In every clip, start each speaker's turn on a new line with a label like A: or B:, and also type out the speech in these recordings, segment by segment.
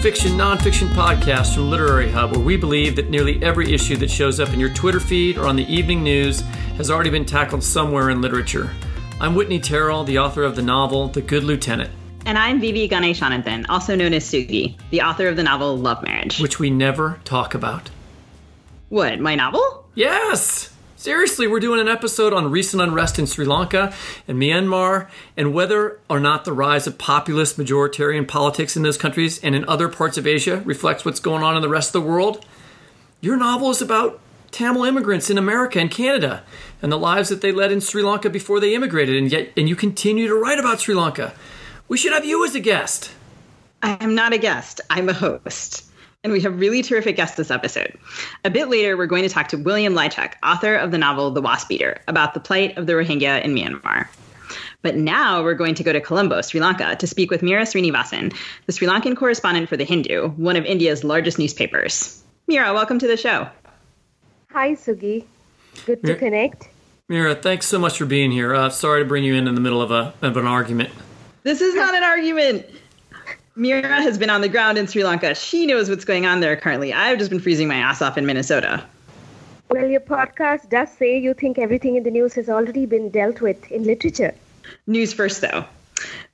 A: Fiction, nonfiction podcast from Literary Hub, where we believe that nearly every issue that shows up in your Twitter feed or on the evening news has already been tackled somewhere in literature. I'm Whitney Terrell, the author of the novel The Good Lieutenant.
B: And I'm Vivi Ganeshananthan, also known as Sugi, the author of the novel Love Marriage.
A: Which we never talk about.
B: What, my novel?
A: Yes! Seriously, we're doing an episode on recent unrest in Sri Lanka and Myanmar and whether or not the rise of populist majoritarian politics in those countries and in other parts of Asia reflects what's going on in the rest of the world. Your novel is about Tamil immigrants in America and Canada and the lives that they led in Sri Lanka before they immigrated and yet and you continue to write about Sri Lanka. We should have you as a guest.
B: I am not a guest. I'm a host and we have really terrific guests this episode. A bit later, we're going to talk to William Lychack, author of the novel The Wasp Eater, about the plight of the Rohingya in Myanmar. But now we're going to go to Colombo, Sri Lanka, to speak with Meera Srinivasan, the Sri Lankan correspondent for The Hindu, one of India's largest newspapers. Meera, welcome to the show.
C: Hi, Sugi. Good to connect.
A: Meera, thanks so much for being here. Uh, sorry to bring you in in the middle of, a, of an argument.
B: This is not an argument. Meera has been on the ground in Sri Lanka. She knows what's going on there currently. I've just been freezing my ass off in Minnesota.
C: Well, your podcast does say you think everything in the news has already been dealt with in literature.
B: News first, though.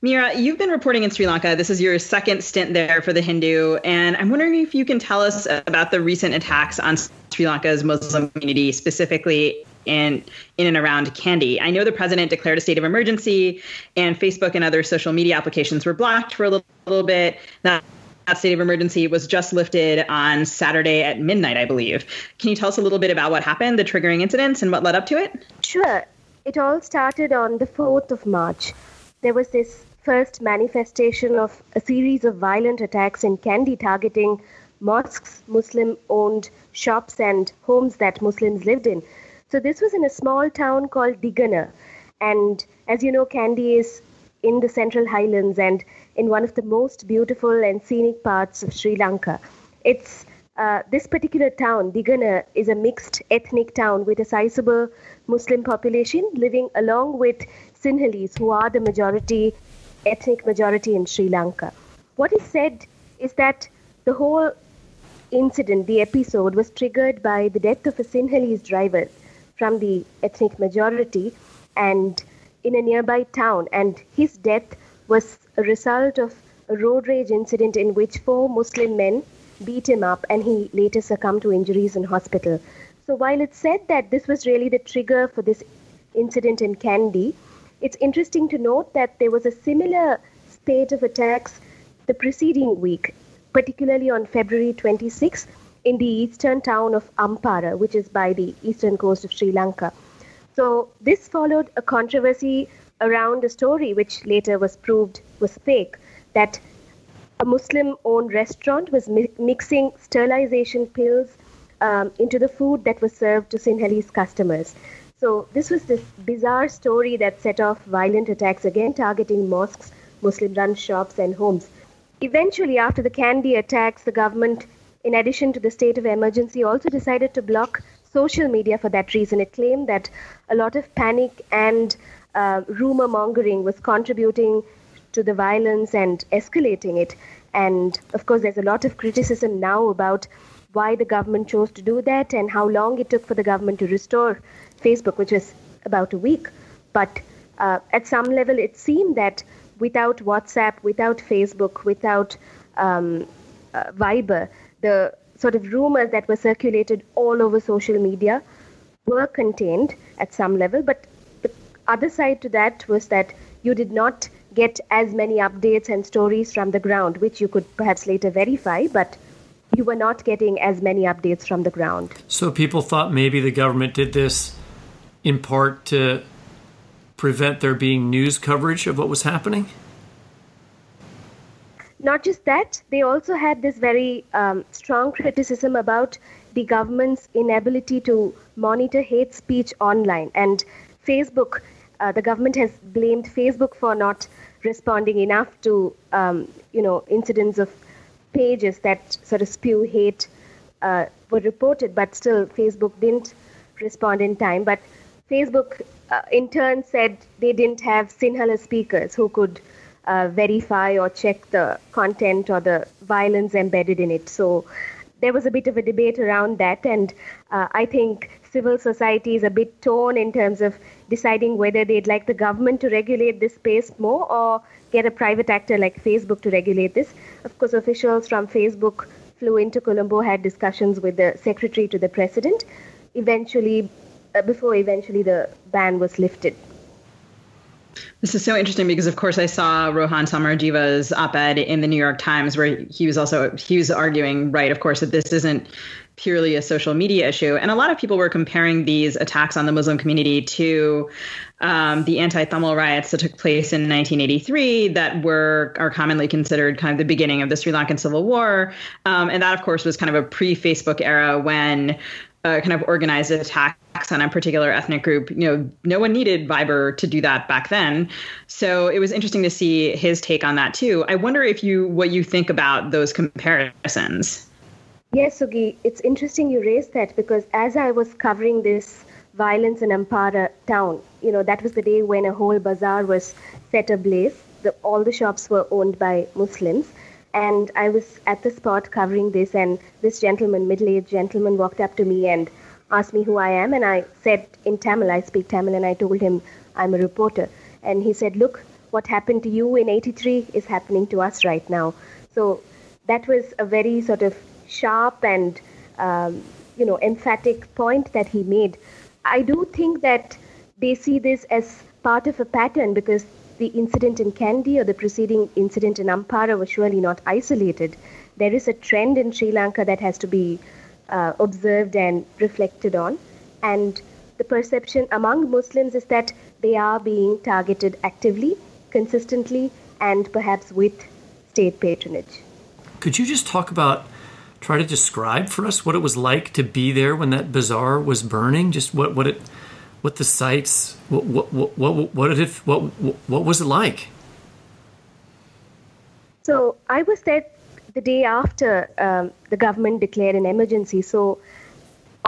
B: Meera, you've been reporting in Sri Lanka. This is your second stint there for The Hindu. And I'm wondering if you can tell us about the recent attacks on Sri Lanka's Muslim community, specifically in in and around Kandy. I know the president declared a state of emergency, and Facebook and other social media applications were blocked for a little, little bit. That, that state of emergency was just lifted on Saturday at midnight, I believe. Can you tell us a little bit about what happened, the triggering incidents, and what led up to it?
C: Sure. It all started on the 4th of March. There was this first manifestation of a series of violent attacks in Kandy targeting mosques, Muslim owned shops, and homes that Muslims lived in. So this was in a small town called Digana. And as you know, Kandy is in the Central Highlands and in one of the most beautiful and scenic parts of Sri Lanka. It's uh, this particular town, Digana, is a mixed ethnic town with a sizable Muslim population living along with Sinhalese, who are the majority, ethnic majority in Sri Lanka. What is said is that the whole incident, the episode, was triggered by the death of a Sinhalese driver from the ethnic majority and in a nearby town. And his death was a result of a road rage incident in which four Muslim men beat him up and he later succumbed to injuries in hospital. So while it's said that this was really the trigger for this incident in Kandy, it's interesting to note that there was a similar spate of attacks the preceding week, particularly on February 26, in the eastern town of Ampara, which is by the eastern coast of Sri Lanka. So this followed a controversy around a story which later was proved was fake that a Muslim owned restaurant was mi- mixing sterilization pills um, into the food that was served to Sinhalese customers. So this was this bizarre story that set off violent attacks again targeting mosques, Muslim run shops, and homes. Eventually, after the Kandy attacks, the government, in addition to the state of emergency, also decided to block social media for that reason. It claimed that a lot of panic and uh, rumor mongering was contributing to the violence and escalating it. And of course, there's a lot of criticism now about why the government chose to do that and how long it took for the government to restore Facebook, which was about a week. But uh, at some level, it seemed that without WhatsApp, without Facebook, without um, uh, Viber, the sort of rumors that were circulated all over social media were contained at some level. But the other side to that was that you did not get as many updates and stories from the ground, which you could perhaps later verify, but you were not getting as many updates from the ground.
A: So people thought maybe the government did this in part to prevent there being news coverage of what was happening?
C: Not just that, they also had this very um, strong criticism about the government's inability to monitor hate speech online. And Facebook, uh, the government has blamed Facebook for not responding enough to, um, you know, incidents of pages that sort of spew hate uh, were reported, but still Facebook didn't respond in time. But Facebook, uh, in turn, said they didn't have Sinhala speakers who could uh, verify or check the content or the violence embedded in it. So there was a bit of a debate around that, and uh, I think civil society is a bit torn in terms of deciding whether they'd like the government to regulate this space more or get a private actor like Facebook to regulate this. Of course, officials from Facebook flew into Colombo, had discussions with the secretary to the president. Eventually, uh, before eventually the ban was lifted.
B: This is so interesting because, of course, I saw Rohan Samarajiva's op-ed in the New York Times where he was also he was arguing, right, of course, that this isn't purely a social media issue, and a lot of people were comparing these attacks on the Muslim community to um, the anti-Tamil riots that took place in 1983 that were are commonly considered kind of the beginning of the Sri Lankan Civil War, um, and that, of course, was kind of a pre-Facebook era when uh, kind of organized attacks on a particular ethnic group. You know, no one needed Viber to do that back then. So it was interesting to see his take on that too. I wonder if you what you think about those comparisons.
C: Yes, Sugi, it's interesting you raised that because as I was covering this violence in Ampara town, you know, that was the day when a whole bazaar was set ablaze. The, all the shops were owned by Muslims. And I was at the spot covering this, and this gentleman, middle aged gentleman, walked up to me and asked me who I am. And I said in Tamil, I speak Tamil, and I told him I'm a reporter. And he said, Look, what happened to you in 83 is happening to us right now. So that was a very sort of sharp and um, you know emphatic point that he made. I do think that they see this as part of a pattern because the incident in Kandy or the preceding incident in Ampara was surely not isolated. There is a trend in Sri Lanka that has to be uh, observed and reflected on. And the perception among Muslims is that they are being targeted actively, consistently, and perhaps with state patronage.
A: Could you just talk about, try to describe for us what it was like to be there when that bazaar was burning? Just what, what it what the sites what what what what, what it what what was it like?
C: So i was there the day after um, the government declared an emergency. So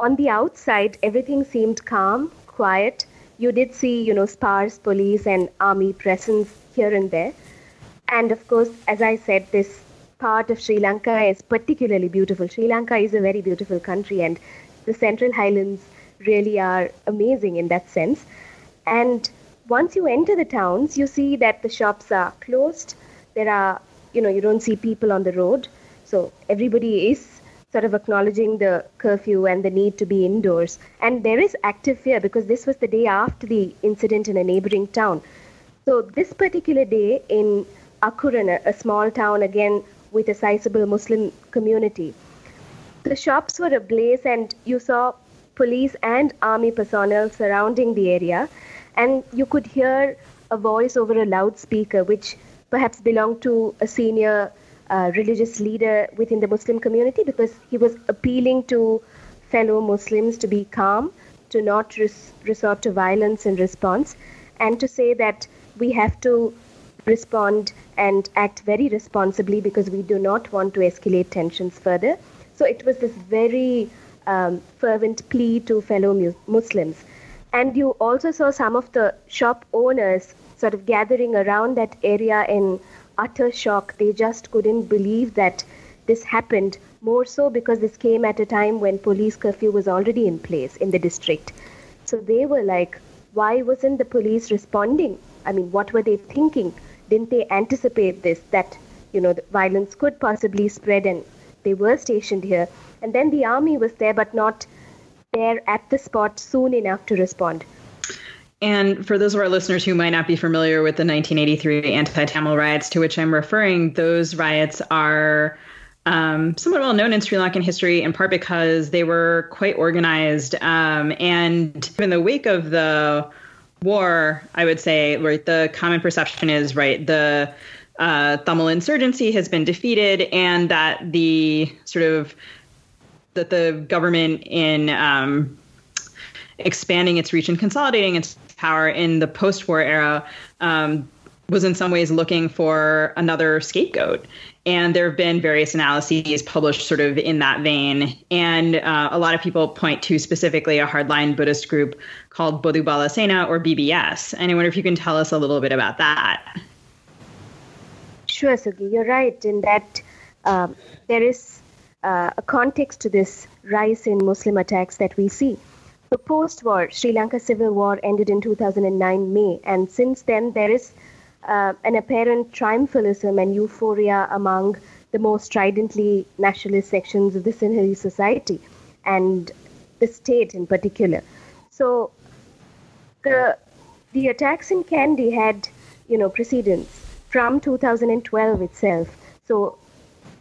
C: on the outside everything seemed calm quiet. You did see you know sparse police and army presence here and there. And of course as i said this part of sri lanka is particularly beautiful. Sri lanka is a very beautiful country and the central highlands really are amazing in that sense. And once you enter the towns, you see that the shops are closed. There are, you know, you don't see people on the road. So everybody is sort of acknowledging the curfew and the need to be indoors. And there is active fear because this was the day after the incident in a neighboring town. So this particular day in Akuran, a small town again with a sizable Muslim community, the shops were ablaze, and you saw police and army personnel surrounding the area, and you could hear a voice over a loudspeaker, which perhaps belonged to a senior uh, religious leader within the Muslim community, because he was appealing to fellow Muslims to be calm, to not res- resort to violence in response, and to say that we have to respond and act very responsibly because we do not want to escalate tensions further. So it was this very um, fervent plea to fellow mu- Muslims. And you also saw some of the shop owners sort of gathering around that area in utter shock. They just couldn't believe that this happened, more so because this came at a time when police curfew was already in place in the district. So they were like, why wasn't the police responding? I mean, what were they thinking? Didn't they anticipate this, that, you know, violence could possibly spread and they were stationed here? And then the army was there, but not there at the spot soon enough to respond.
B: And for those of our listeners who might not be familiar with the 1983 anti Tamil riots to which I'm referring, those riots are um, somewhat well known in Sri Lankan history, in part because they were quite organized. Um, and in the wake of the war, I would say, right, the common perception is right, the uh, insurgency has been defeated, and that the sort of that the government in um, expanding its reach and consolidating its power in the post-war era um, was in some ways looking for another scapegoat. And there have been various analyses published sort of in that vein. And uh, a lot of people point to specifically a hardline Buddhist group called Bodu Bala Sena or BBS. And I wonder if you can tell us a little bit about that.
C: Sure, Sugi, you're right in that um, there is uh, a context to this rise in Muslim attacks that we see. The post war Sri Lanka civil war ended in 2009 May, and since then there is uh, an apparent triumphalism and euphoria among the most stridently nationalist sections of the Sinhalese society and the state in particular. So the the attacks in Kandy had, you know, precedents from 2012 itself. So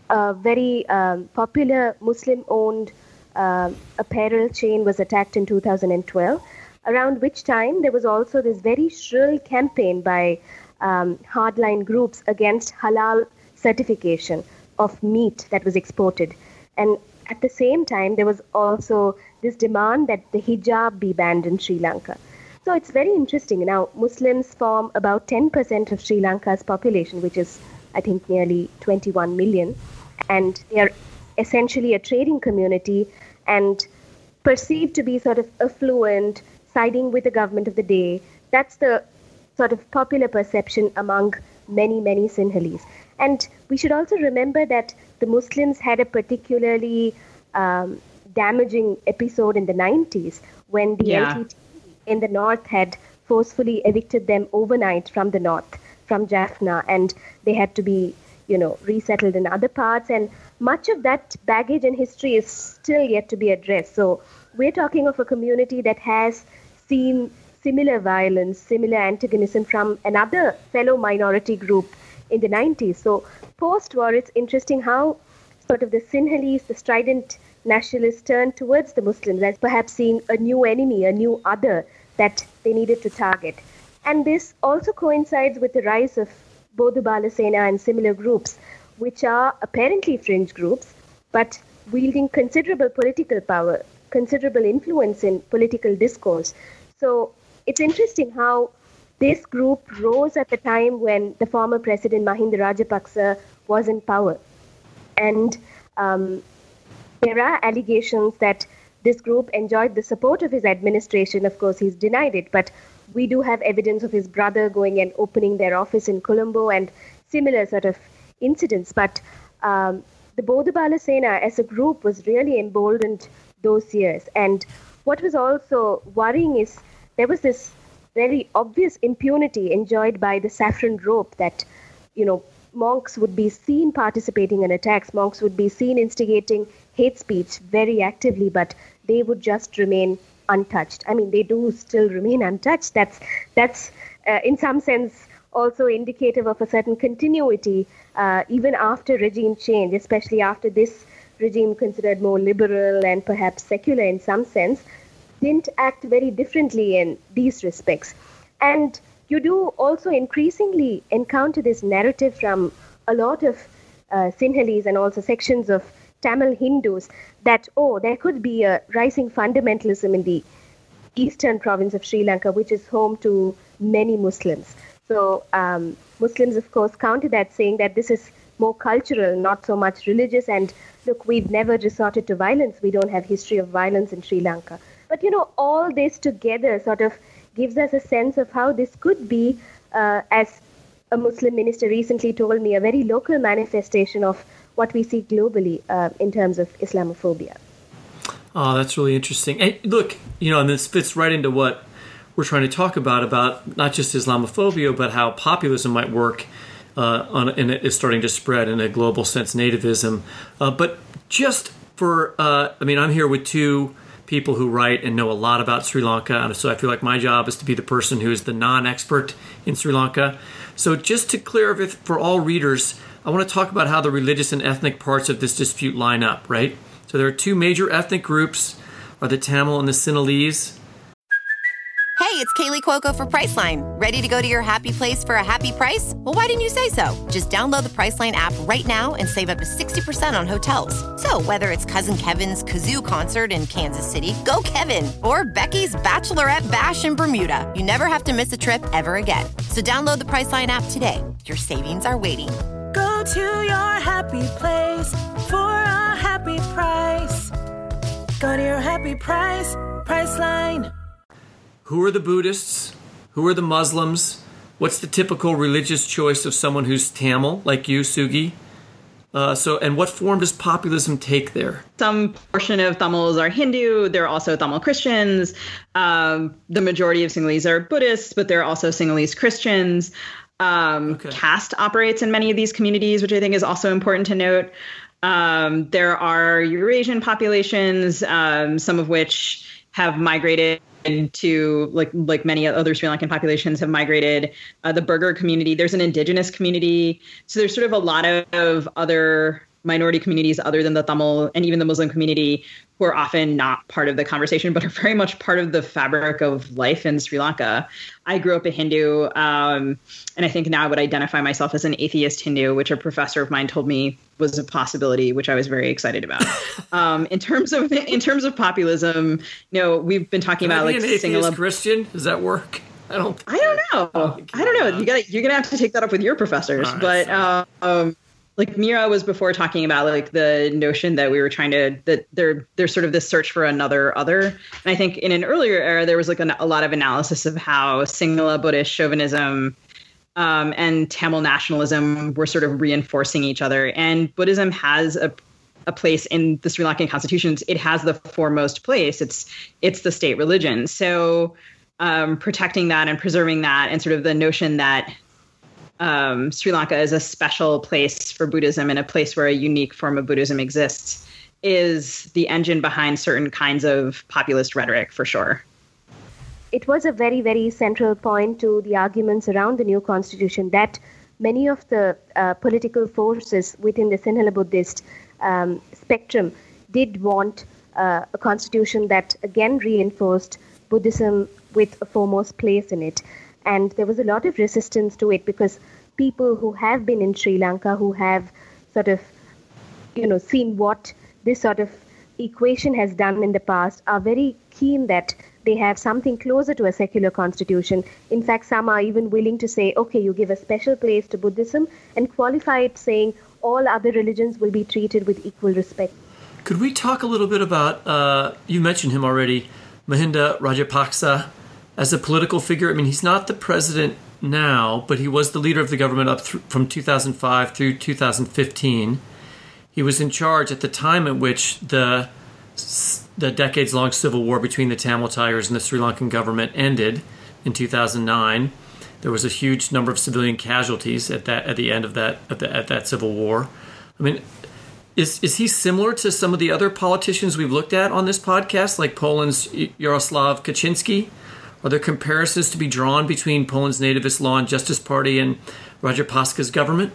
C: a very um, popular Muslim-owned uh, apparel chain was attacked in 2012, around which time there was also this very shrill campaign by um, hardline groups against halal certification of meat that was exported. And at the same time, there was also this demand that the hijab be banned in Sri Lanka. So it's very interesting. Now, Muslims form about 10% of Sri Lanka's population, which is, I think, nearly 21 million. And they are essentially a trading community and perceived to be sort of affluent, siding with the government of the day. That's the sort of popular perception among many, many Sinhalese. And we should also remember that the Muslims had a particularly um, damaging episode in the 90s when the
B: Yeah.
C: LTT in the north had forcefully evicted them overnight from the north, from Jaffna, and they had to be, you know, resettled in other parts. And much of that baggage and history is still yet to be addressed. So we're talking of a community that has seen similar violence, similar antagonism from another fellow minority group in the 90s. So post war, it's interesting how sort of the Sinhalese, the strident nationalists turned towards the Muslims as perhaps seeing a new enemy, a new other that they needed to target. And this also coincides with the rise of Bodu Bala Sena and similar groups, which are apparently fringe groups, but wielding considerable political power, considerable influence in political discourse. So it's interesting how this group rose at the time when the former president Mahinda Rajapaksa was in power. And um, there are allegations that this group enjoyed the support of his administration. Of course, he's denied it, but we do have evidence of his brother going and opening their office in Colombo and similar sort of incidents. But um, the Bodu Bala Sena as a group was really emboldened those years. And what was also worrying is there was this very obvious impunity enjoyed by the saffron rope that, you know, monks would be seen participating in attacks, monks would be seen instigating hate speech very actively, but they would just remain untouched. I mean, they do still remain untouched. That's that's uh, in some sense also indicative of a certain continuity uh, even after regime change, especially after this regime considered more liberal and perhaps secular in some sense, didn't act very differently in these respects. And you do also increasingly encounter this narrative from a lot of uh, Sinhalese and also sections of Tamil Hindus that, oh, there could be a rising fundamentalism in the eastern province of Sri Lanka, which is home to many Muslims. So um, Muslims, of course, counter that, saying that this is more cultural, not so much religious. And look, we've never resorted to violence. We don't have history of violence in Sri Lanka. But you know, all this together sort of gives us a sense of how this could be, uh, as a Muslim minister recently told me, a very local manifestation of what we see globally uh, in terms of Islamophobia.
A: Oh, that's really interesting. And look, you know, and this fits right into what we're trying to talk about about not just Islamophobia, but how populism might work uh, on, and it is starting to spread in a global sense, nativism. Uh, but just for, uh, I mean, I'm here with two people who write and know a lot about Sri Lanka, and so I feel like my job is to be the person who is the non-expert in Sri Lanka. So just to clear for all readers, I want to talk about how the religious and ethnic parts of this dispute line up, right? So there are two major ethnic groups, are the Tamil and the Sinhalese.
D: Hey, it's Kaley Cuoco for Priceline. Ready to go to your happy place for a happy price? Well, why didn't you say so? Just download the Priceline app right now and save up to 60% on hotels. So, whether it's Cousin Kevin's Kazoo concert in Kansas City, go Kevin, or Becky's Bachelorette Bash in Bermuda, you never have to miss a trip ever again. So, download the Priceline app today. Your savings are waiting.
E: Go to your happy place for a happy price. Go to your happy price, Priceline.
A: Who are the Buddhists? Who are the Muslims? What's the typical religious choice of someone who's Tamil, like you, Sugi? Uh, so, and what form does populism take there?
B: Some portion of Tamils are Hindu. There are also Tamil Christians. Um, the majority of Sinhalese are Buddhists, but there are also Sinhalese Christians. Um, okay. Caste operates in many of these communities, which I think is also important to note. Um, there are Eurasian populations, um, some of which have migrated to like like many other Sri Lankan populations have migrated. Uh, the Burgher community, there's an indigenous community, so there's sort of a lot of, of other minority communities other than the Tamil and even the Muslim community who are often not part of the conversation, but are very much part of the fabric of life in Sri Lanka. I grew up a Hindu, um, and I think now I would identify myself as an atheist Hindu, which a professor of mine told me was a possibility, which I was very excited about. um, in terms of in terms of populism, you know, we've been talking
A: Can
B: about like
A: an atheist Christian. Does that work?
B: I don't. I don't know. I don't know. You got. You're gonna have to take that up with your professors. Right, but um, like Meera was before talking about like the notion that we were trying to that there there's sort of this search for another other and i think in an earlier era there was like a, a lot of analysis of how Sinhala buddhist chauvinism um, and tamil nationalism were sort of reinforcing each other and buddhism has a a place in the Sri Lankan constitutions. It has the foremost place. It's it's the state religion. So um, protecting that and preserving that, and sort of the notion that um, Sri Lanka is a special place for Buddhism and a place where a unique form of Buddhism exists is the engine behind certain kinds of populist rhetoric for sure.
C: It was a very, very central point to the arguments around the new constitution that many of the uh, political forces within the Sinhala Buddhist um, spectrum did want uh, a constitution that again reinforced Buddhism with a foremost place in it and there was a lot of resistance to it because people who have been in Sri Lanka, who have sort of, you know, seen what this sort of equation has done in the past, are very keen that they have something closer to a secular constitution. In fact, some are even willing to say, okay, you give a special place to Buddhism and qualify it saying all other religions will be treated with equal respect.
A: Could we talk a little bit about, uh, you mentioned him already, Mahinda Rajapaksa? As a political figure. I mean, he's not the president now, but he was the leader of the government up th- from 2005 through 2015. He was in charge at the time at which the the decades long civil war between the Tamil Tigers and the Sri Lankan government ended in 2009. There was a huge number of civilian casualties at that at the end of that at, the, at that civil war. I mean, is is he similar to some of the other politicians we've looked at on this podcast, like Poland's Yaroslav Kaczynski? Are there comparisons to be drawn between Poland's nativist law and justice party and Rajapaksa's government?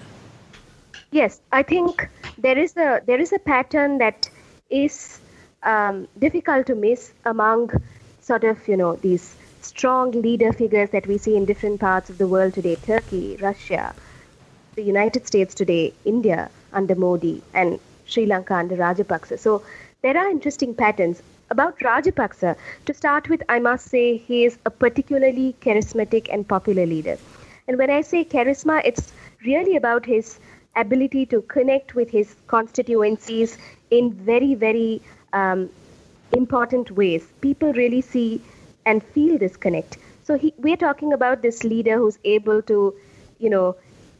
C: Yes, I think there is a there is a pattern that is um, difficult to miss among sort of you know these strong leader figures that we see in different parts of the world today: Turkey, Russia, the United States today, India under Modi, and Sri Lanka under Rajapaksa. So there are interesting patterns. About Rajapaksa, to start with, I must say he is a particularly charismatic and popular leader. And when I say charisma, it's really about his ability to connect with his constituencies in very, very um, important ways. People really see and feel this connect. So he, we're talking about this leader who's able to, you know,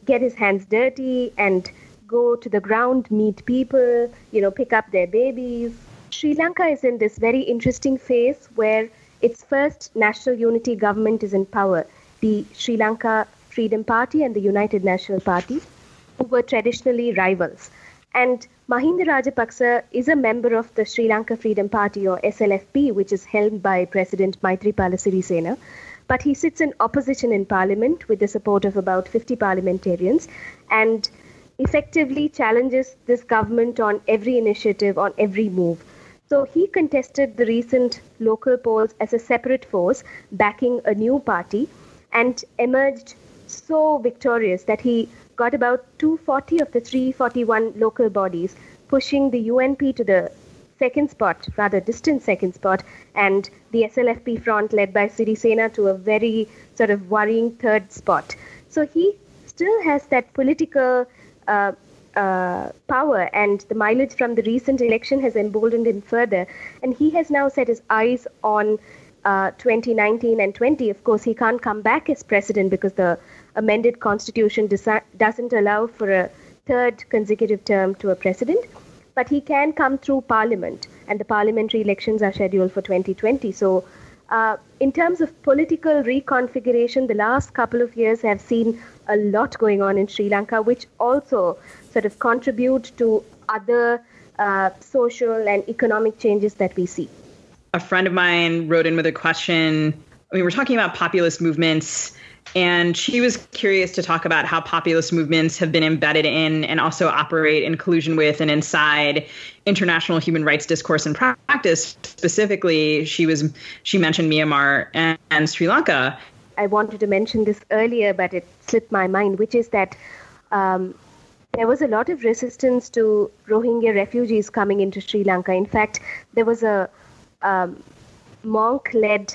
C: get his hands dirty and go to the ground, meet people, you know, pick up their babies. Sri Lanka is in this very interesting phase where its first national unity government is in power. The Sri Lanka Freedom Party and the United National Party, who were traditionally rivals. And Mahinda Rajapaksa is a member of the Sri Lanka Freedom Party or SLFP, which is held by President Maithripala Sirisena. But he sits in opposition in parliament with the support of about 50 parliamentarians and effectively challenges this government on every initiative, on every move. So he contested the recent local polls as a separate force, backing a new party, and emerged so victorious that he got about 240 of the 341 local bodies, pushing the UNP to the second spot, rather distant second spot, and the SLFP front led by Sirisena to a very sort of worrying third spot. So he still has that political uh, uh, power, and the mileage from the recent election has emboldened him further. And he has now set his eyes on uh, 2019 and 20. Of course, he can't come back as president because the amended constitution desi- doesn't allow for a third consecutive term to a president. But he can come through parliament, and the parliamentary elections are scheduled for 2020. So, uh, in terms of political reconfiguration, the last couple of years have seen a lot going on in Sri Lanka, which also sort of contribute to other uh, social and economic changes that we see.
B: A friend of mine wrote in with a question. I mean, we're talking about populist movements and she was curious to talk about how populist movements have been embedded in and also operate in collusion with and inside international human rights discourse and practice. Specifically, she was she mentioned Myanmar and, and Sri Lanka.
C: I wanted to mention this earlier, but it slipped my mind, which is that um, there was a lot of resistance to Rohingya refugees coming into Sri Lanka. In fact, there was a um, monk-led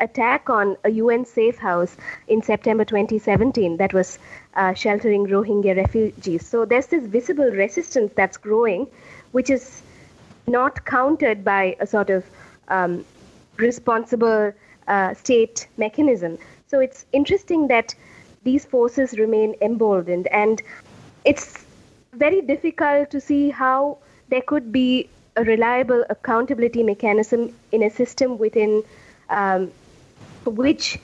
C: attack on a UN safe house in September 2017 that was uh, sheltering Rohingya refugees. So there's this visible resistance that's growing, which is not countered by a sort of um, responsible uh, state mechanism. So it's interesting that these forces remain emboldened, and it's very difficult to see how there could be a reliable accountability mechanism in a system within um, which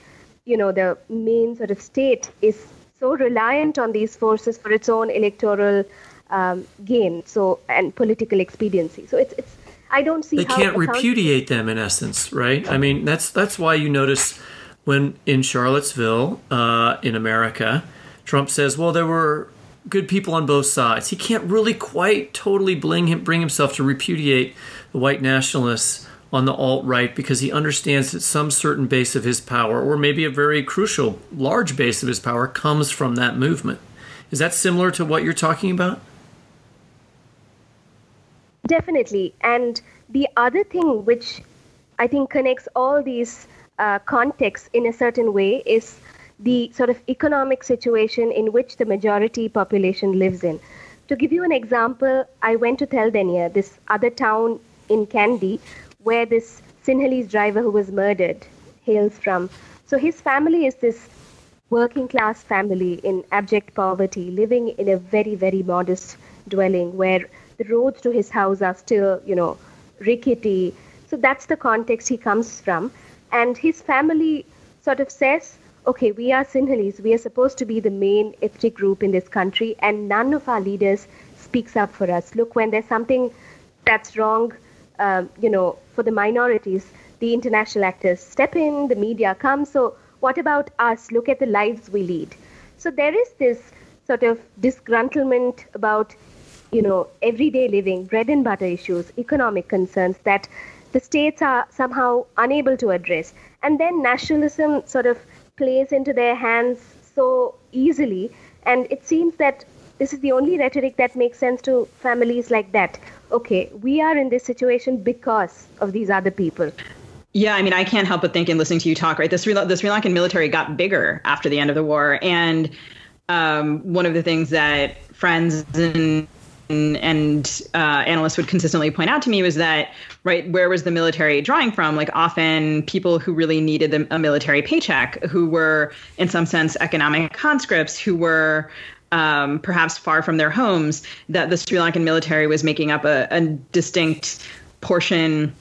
C: you know the main sort of state is so reliant on these forces for its own electoral um, gain so and political expediency. So it's it's i don't see
A: they can't repudiate them in essence right? I mean that's that's why you notice when in charlottesville uh, in america trump says well there were good people on both sides. He can't really quite totally bring, him, bring himself to repudiate the white nationalists on the alt right because he understands that some certain base of his power, or maybe a very crucial large base of his power, comes from that movement. Is that similar to what you're talking about?
C: Definitely. And the other thing which I think connects all these uh, contexts in a certain way is the sort of economic situation in which the majority population lives in. To give you an example, I went to Teldeniya, this other town in Kandy, where this Sinhalese driver who was murdered hails from. So his family is this working class family in abject poverty, living in a very, very modest dwelling where the roads to his house are still, you know, rickety. So that's the context he comes from. And his family sort of says, okay, we are Sinhalese. We are supposed to be the main ethnic group in this country, and none of our leaders speaks up for us. Look, when there's something that's wrong, um, you know, for the minorities, the international actors step in, the media comes. So, what about us? Look at the lives we lead. So, there is this sort of disgruntlement about, you know, everyday living, bread and butter issues, economic concerns that the states are somehow unable to address. And then nationalism sort of plays into their hands so easily. And it seems that this is the only rhetoric that makes sense to families like that. Okay, we are in this situation because of these other people.
B: Yeah, I mean, I can't help but think in listening to you talk, right? The Sri, the Sri Lankan military got bigger after the end of the war. And um, one of the things that friends and and uh, analysts would consistently point out to me was that right where was the military drawing from like often people who really needed a military paycheck who were in some sense economic conscripts who were um, perhaps far from their homes that the sri lankan military was making up a, a distinct portion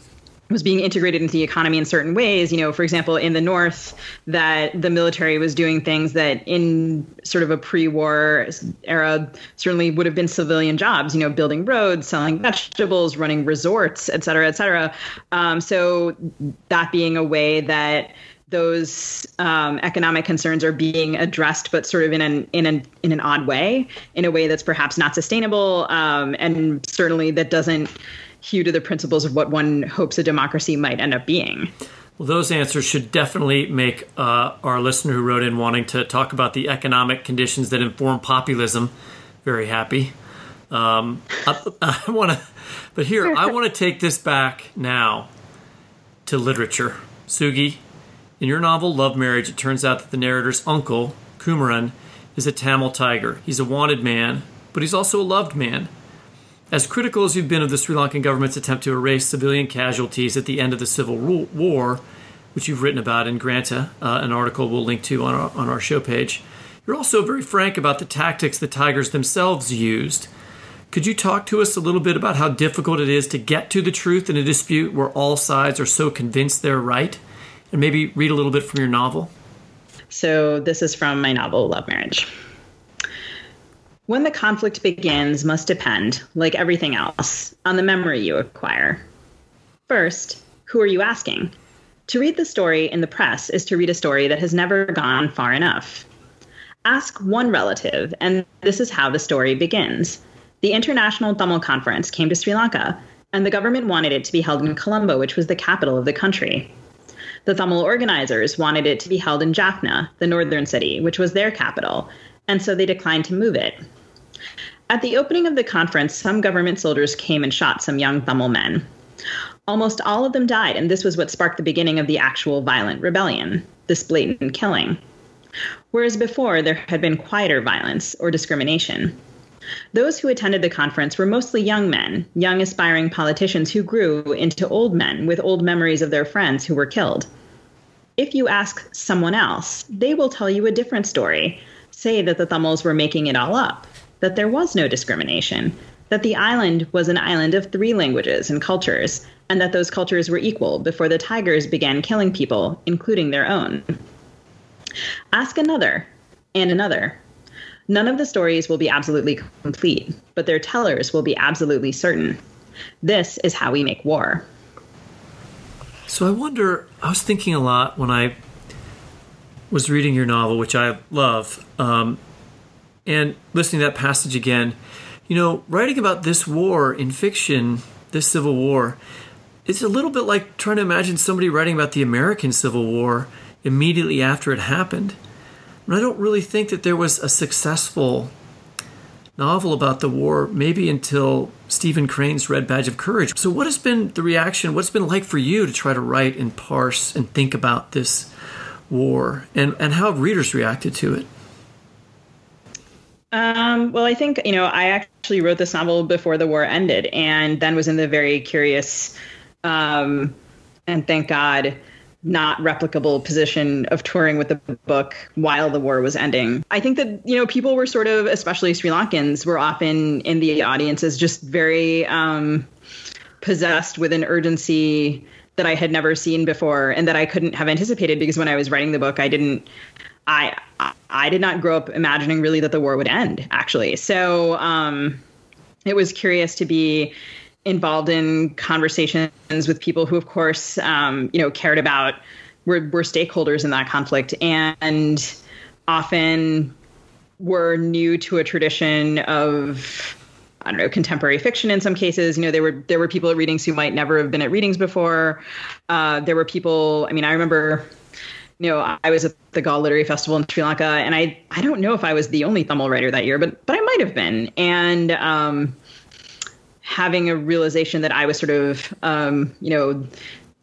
B: was being integrated into the economy in certain ways. You know, for example, in the North, that the military was doing things that in sort of a pre-war era certainly would have been civilian jobs. You know, building roads, selling vegetables, running resorts, et cetera, et cetera. Um, so that being a way that those um, economic concerns are being addressed, but sort of in an in an in an odd way, in a way that's perhaps not sustainable, um, and certainly that doesn't hew to the principles of what one hopes a democracy might end up being.
A: Well, those answers should definitely make uh, our listener who wrote in wanting to talk about the economic conditions that inform populism very happy. Um, I, I want to, but here I want to take this back now to literature. Sugi, in your novel Love Marriage, it turns out that the narrator's uncle, Kumaran, is a Tamil tiger. He's a wanted man, but he's also a loved man. As critical as you've been of the Sri Lankan government's attempt to erase civilian casualties at the end of the civil war, which you've written about in Granta, uh, an article we'll link to on our, on our show page, you're also very frank about the tactics the Tigers themselves used. Could you talk to us a little bit about how difficult it is to get to the truth in a dispute where all sides are so convinced they're right? And maybe read a little bit from your novel.
B: So, this is from my novel, Love Marriage. When the conflict begins must depend, like everything else, on the memory you acquire. First, who are you asking? To read the story in the press is to read a story that has never gone far enough. Ask one relative, and this is how the story begins. The International Tamil Conference came to Sri Lanka, and the government wanted it to be held in Colombo, which was the capital of the country. The Tamil organizers wanted it to be held in Jaffna, the northern city, which was their capital, and so they declined to move it. At the opening of the conference, some government soldiers came and shot some young Tamil men. Almost all of them died, and this was what sparked the beginning of the actual violent rebellion, this blatant killing. Whereas before, there had been quieter violence or discrimination. Those who attended the conference were mostly young men, young aspiring politicians who grew into old men with old memories of their friends who were killed. If you ask someone else, they will tell you a different story, say that the Tamils were making it all up, that there was no discrimination, that the island was an island of three languages and cultures, and that those cultures were equal before the tigers began killing people, including their own. Ask another and another. None of the stories will be absolutely complete, but their tellers will be absolutely certain. This is how we make war.
A: So I wonder, I was thinking a lot when I was reading your novel, which I love, um, and listening to that passage again, you know, writing about this war in fiction, this Civil War, it's a little bit like trying to imagine somebody writing about the American Civil War immediately after it happened. I don't really think that there was a successful novel about the war, maybe until Stephen Crane's Red Badge of Courage. So, what has been the reaction? What's been like for you to try to write and parse and think about this war, and and how readers reacted to it?
B: Um, well, I think, you know, I actually wrote this novel before the war ended and then was in the very curious um, and thank God not replicable position of touring with the book while the war was ending. I think that, you know, people were sort of, especially Sri Lankans, were often in the audiences just very um, possessed with an urgency that I had never seen before and that I couldn't have anticipated because when I was writing the book, I didn't I I did not grow up imagining really that the war would end actually. So um, it was curious to be involved in conversations with people who, of course, um, you know, cared about were were stakeholders in that conflict and often were new to a tradition of I don't know contemporary fiction in some cases. You know, there were there were people at readings who might never have been at readings before. Uh, there were people. I mean, I remember. You know, I was at the Galle Literary Festival in Sri Lanka, and I I don't know if I was the only Tamil writer that year, but but I might have been. And um, having a realization that I was sort of um, you know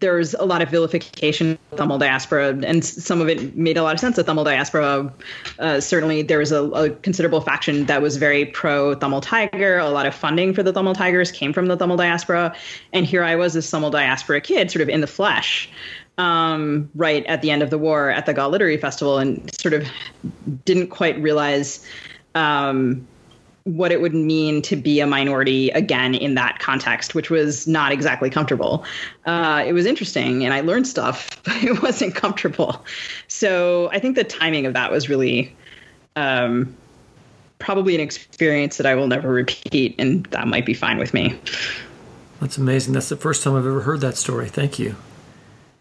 B: there's a lot of vilification of Tamil diaspora, and some of it made a lot of sense. The Tamil diaspora, uh, certainly, there was a, a, considerable faction that was very pro Tamil Tiger. A lot of funding for the Tamil Tigers came from the Tamil diaspora, and here I was, this Tamil diaspora kid, sort of in the flesh, um, right at the end of the war at the Galle Literary Festival, and sort of didn't quite realize. Um, what it would mean to be a minority again in that context, which was not exactly comfortable. Uh, it was interesting and I learned stuff, but it wasn't comfortable. So I think the timing of that was really um, probably an experience that I will never repeat, and that might be fine with me.
A: That's amazing. That's the first time I've ever heard that story. Thank you.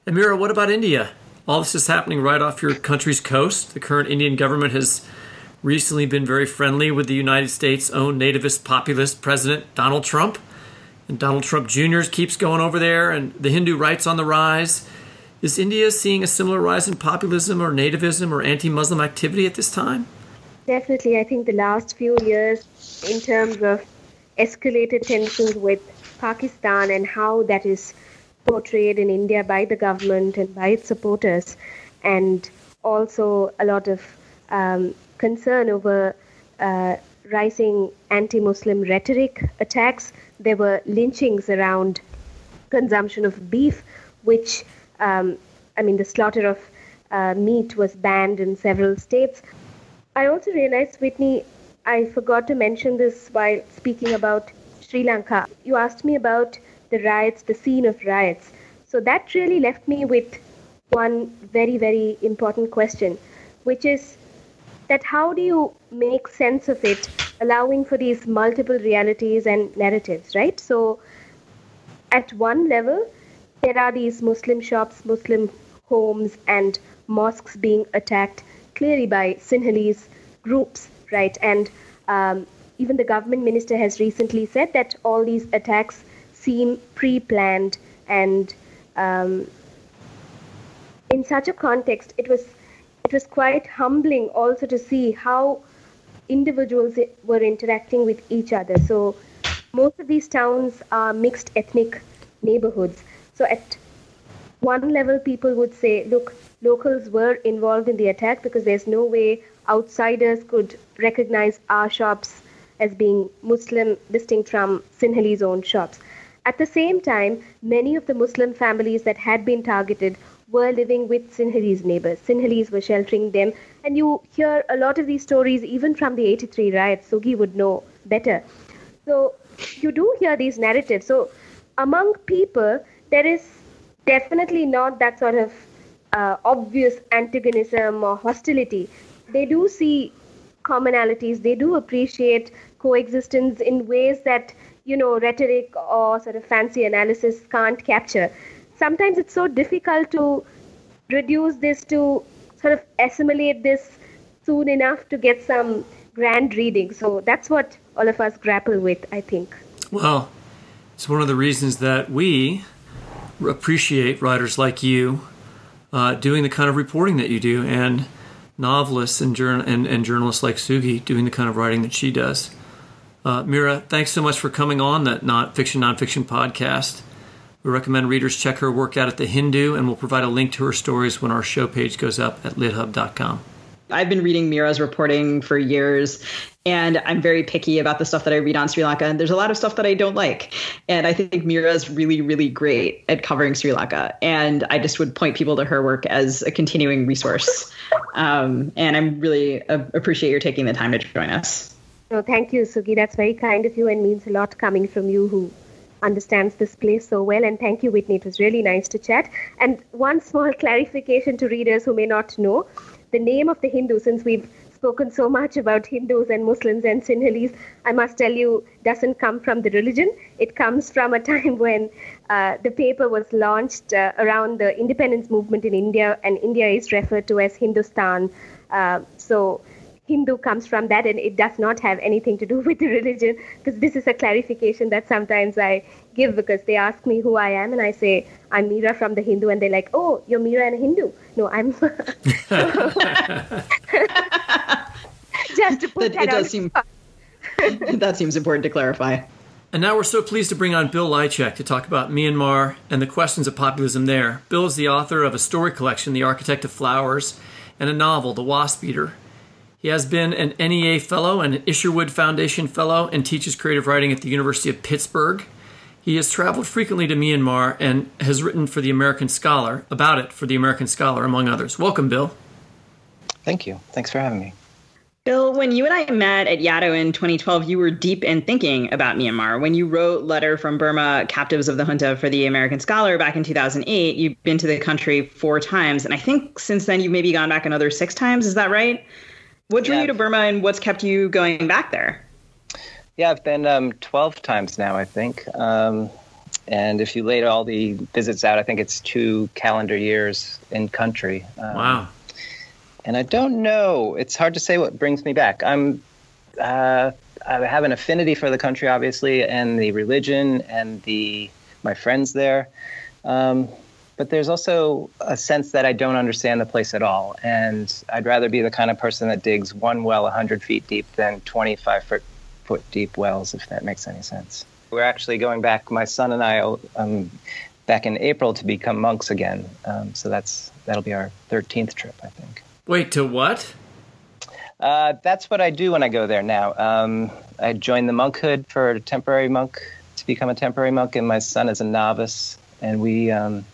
A: Meera, what about India? All this is happening right off your country's coast. The current Indian government has recently been very friendly with the United States' own nativist populist president, Donald Trump. And Donald Trump Jr. keeps going over there, and the Hindu right's on the rise. Is India seeing a similar rise in populism or nativism or anti Muslim activity at this time?
C: Definitely. I think the last few years, in terms of escalated tensions with Pakistan and how that is portrayed in India by the government and by its supporters, and also a lot of um, concern over uh, rising anti Muslim rhetoric attacks. There were lynchings around consumption of beef, which, um, I mean, the slaughter of uh, meat was banned in several states. I also realized, Whitney, I forgot to mention this while speaking about Sri Lanka. You asked me about the riots, the scene of riots. So that really left me with one very, very important question, which is that how do you make sense of it, allowing for these multiple realities and narratives, right? So, at one level, there are these Muslim shops, Muslim homes, and mosques being attacked clearly by Sinhalese groups, right? And um, even the government minister has recently said that all these attacks seem pre planned and um, in such a context, it was it was quite humbling also to see how individuals were interacting with each other. So most of these towns are mixed ethnic neighborhoods. So at one level, people would say, look, locals were involved in the attack because there's no way outsiders could recognize our shops as being Muslim, distinct from Sinhalese owned shops. At the same time, many of the Muslim families that had been targeted were living with Sinhalese neighbors. Sinhalese were sheltering them. And you hear a lot of these stories even from the 83 riots. Sugi would know better. So you do hear these narratives. So among people, there is definitely not that sort of uh, obvious antagonism or hostility. They do see commonalities. They do appreciate coexistence in ways that you know rhetoric or sort of fancy analysis can't capture sometimes it's so difficult to reduce this to sort of assimilate this soon enough to get some grand reading. So that's what all of us grapple with, I think.
A: Well, it's one of the reasons that we appreciate writers like you uh, doing the kind of reporting that you do, and novelists and, and, and, journalists like Sugi doing the kind of writing that she does. Uh, Meera, thanks so much for coming on that not fiction nonfiction podcast. We recommend readers check her work out at The Hindu, and we'll provide a link to her stories when our show page goes up at lithub.com.
B: I've been reading Meera's reporting for years, and I'm very picky about the stuff that I read on Sri Lanka. And there's a lot of stuff that I don't like. And I think Meera's really, really great at covering Sri Lanka. And I just would point people to her work as a continuing resource. Um, and I'm really uh, appreciate your taking the time to join us.
C: No, thank you, Sugi. That's very kind of you and means a lot coming from you who understands this place so well. And thank you, Whitney. It was really nice to chat. And one small clarification to readers who may not know the name of the Hindu, since we've spoken so much about Hindus and Muslims and Sinhalese, I must tell you, doesn't come from the religion. It comes from a time when uh, the paper was launched uh, around the independence movement in India, and India is referred to as Hindustan. Uh, so Hindu comes from that, and it does not have anything to do with the religion. Because this is a clarification that sometimes I give because they ask me who I am, and I say I'm Meera from the Hindu, and they're like, "Oh, you're Meera and a Hindu." No, I'm. Just to put
B: That-
C: that,
B: it
C: on
B: does seem that seems important to clarify.
A: And now we're so pleased to bring on Bill Lychack to talk about Myanmar and the questions of populism there. Bill is the author of a story collection, The Architect of Flowers, and a novel, The Wasp Eater. He has been an NEA Fellow and an Isherwood Foundation Fellow and teaches creative writing at the University of Pittsburgh. He has traveled frequently to Myanmar and has written for the American Scholar, about it for the American Scholar, among others. Welcome, Bill.
F: Thank you. Thanks for having me.
B: Bill, when you and I met at Yaddo in 2012, you were deep in thinking about Myanmar. When you wrote Letter from Burma, Captives of the Junta for the American Scholar back in 2008, you've been to the country four times. And I think since then you've maybe gone back another six times. Is that right? What drew you to Burma and what's kept you going back there?
F: Yeah, I've been um, 12 times now, I think. Um, and if you laid all the visits out, I think it's two calendar years in country. Um,
A: Wow.
F: And I don't know. It's hard to say what brings me back. I'm. Uh, I have an affinity for the country, obviously, and the religion and the my friends there. Um, but there's also a sense that I don't understand the place at all, and I'd rather be the kind of person that digs one well 100 feet deep than 25 foot, foot deep wells, if that makes any sense. We're actually going back. My son and I, um, back in April to become monks again. Um, so that's that'll be our 13th trip, I think.
A: Wait, to what?
F: Uh, that's what I do when I go there now. Um, I joined the monkhood for a temporary monk to become a temporary monk, and my son is a novice, and we um,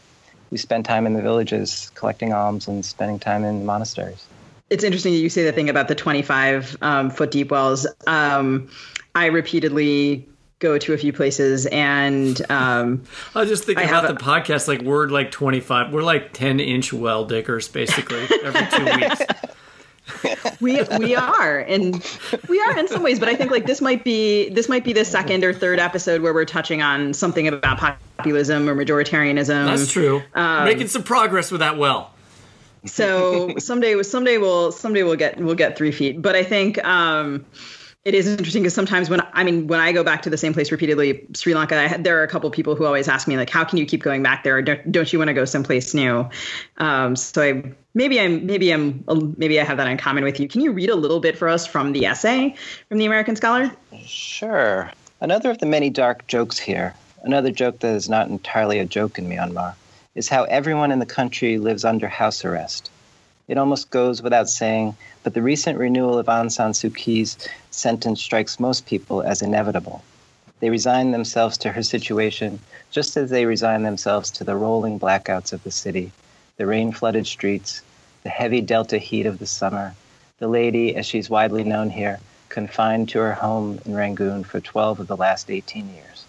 F: we spend time in the villages collecting alms and spending time in the monasteries.
B: It's interesting that you say the thing about the 25 um, foot deep wells. Um, I repeatedly go to a few places and um,
A: I was just thinking
B: I
A: about
B: have
A: the podcast. Like we're like twenty five. We're like ten inch well diggers, basically, every two weeks.
B: we we are and we are in some ways but i think like this might be this might be the second or third episode where we're touching on something about populism or majoritarianism
A: That's true.
B: Um,
A: Making some progress with that well.
B: so someday someday we'll someday we'll get we'll get three feet but i think um it is interesting because sometimes when I mean when I go back to the same place repeatedly, Sri Lanka, I, there are a couple of people who always ask me like, "How can you keep going back there? Don't, don't you want to go someplace new?" Um, so I maybe I'm maybe I'm maybe I have that in common with you. Can you read a little bit for us from the essay from the American Scholar?
F: Sure. Another of the many dark jokes here, another joke that is not entirely a joke in Myanmar, is how everyone in the country lives under house arrest. It almost goes without saying, but the recent renewal of Aung San Suu Kyi's sentence strikes most people as inevitable. They resign themselves to her situation just as they resign themselves to the rolling blackouts of the city, the rain flooded streets, the heavy delta heat of the summer, the lady, as she's widely known here, confined to her home in Rangoon for 12 of the last 18 years.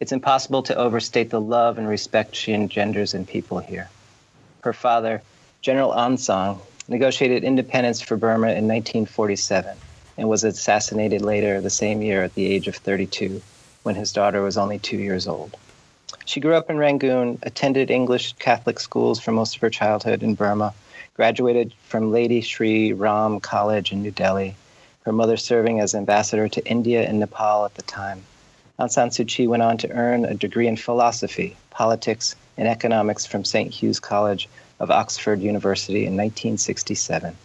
F: It's impossible to overstate the love and respect she engenders in people here. Her father, General Aung San, negotiated independence for Burma in 1947 and was assassinated later the same year at the age of 32 when his daughter was only two years old. She grew up in Rangoon, attended English Catholic schools for most of her childhood in Burma, graduated from Lady Shri Ram College in New Delhi, her mother serving as ambassador to India and Nepal at the time. Aung San Suu Kyi went on to earn a degree in philosophy, politics, and economics from St. Hugh's College of Oxford University in 1967.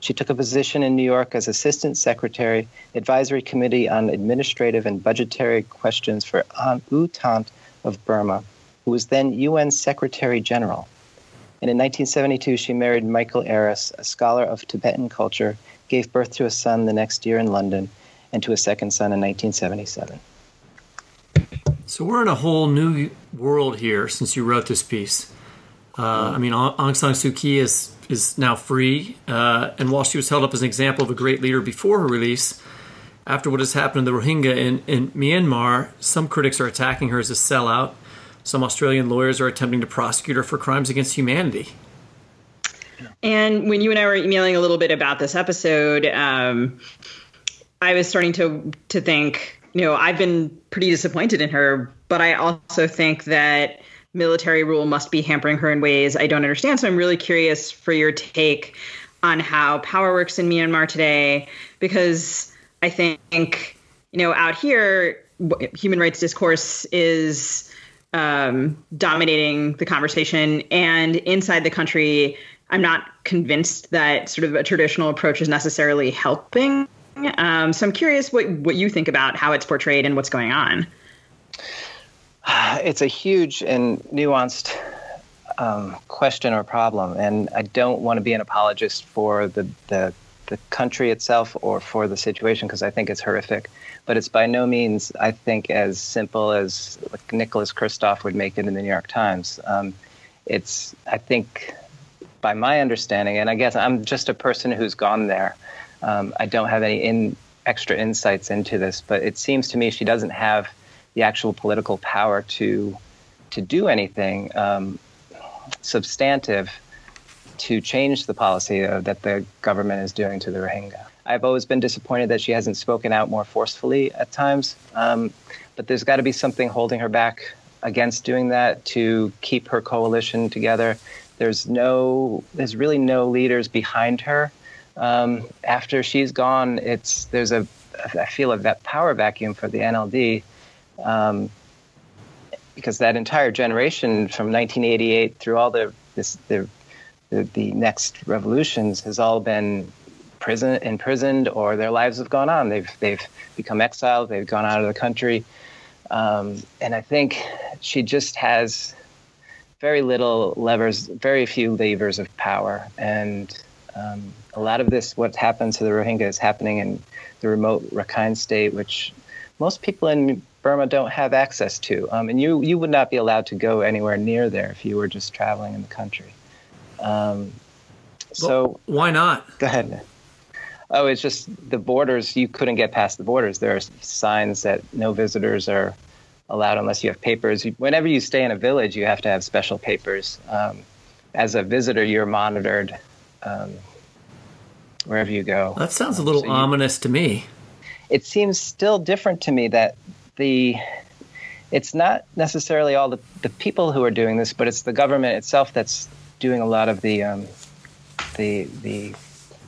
F: She took a position in New York as Assistant Secretary, Advisory Committee on Administrative and Budgetary Questions for An U Thant of Burma, who was then UN Secretary General. And in 1972, she married Michael Aris, a scholar of Tibetan culture, gave birth to a son the next year in London, and to a second son in 1977.
A: So we're in a whole new world here since you wrote this piece. Uh, I mean, Aung San Suu Kyi is is now free, uh, and while she was held up as an example of a great leader before her release, after what has happened to the Rohingya in, in Myanmar, some critics are attacking her as a sellout. Some Australian lawyers are attempting to prosecute her for crimes against humanity.
B: And when you and I were emailing a little bit about this episode, um, I was starting to to think, you know, I've been pretty disappointed in her, but I also think that military rule must be hampering her in ways I don't understand. So I'm really curious for your take on how power works in Myanmar today, because I think, you know, out here, human rights discourse is um, dominating the conversation. And inside the country, I'm not convinced that sort of a traditional approach is necessarily helping. Um, so I'm curious what, what you think about how it's portrayed and what's going on.
F: It's a huge and nuanced um, question or problem, and I don't want to be an apologist for the, the the country itself or for the situation because I think it's horrific. But it's by no means, I think, as simple as like Nicholas Kristof would make it in the New York Times. Um, it's, I think, by my understanding, and I guess I'm just a person who's gone there. Um, I don't have any in, extra insights into this, but it seems to me she doesn't have the actual political power to to do anything um, substantive to change the policy uh, that the government is doing to the Rohingya. I've always been disappointed that she hasn't spoken out more forcefully at times, um, but there's got to be something holding her back against doing that to keep her coalition together. There's no, there's really no leaders behind her. Um, after she's gone, it's there's a, I feel a power vacuum for the NLD. Um, because that entire generation from 1988 through all the this the the, the next revolutions has all been prison imprisoned or their lives have gone on. They've they've become exiled. They've gone out of the country, um, and I think she just has very little levers, very few levers of power, and um, a lot of this, what happens to the Rohingya, is happening in the remote Rakhine state, which most people in Burma don't have access to. Um, and you you would not be allowed to go anywhere near there if you were just traveling in the country. Um, so
A: well, why not?
F: Go ahead. Oh, it's just the borders. You couldn't get past the borders. There are signs that no visitors are allowed unless you have papers. Whenever you stay in a village, you have to have special papers. Um, as a visitor, you're monitored um, wherever you go.
A: That sounds a little so you, ominous to me.
F: It seems still different to me that the it's not necessarily all the, the people who are doing this, but it's the government itself that's doing a lot of the um, the the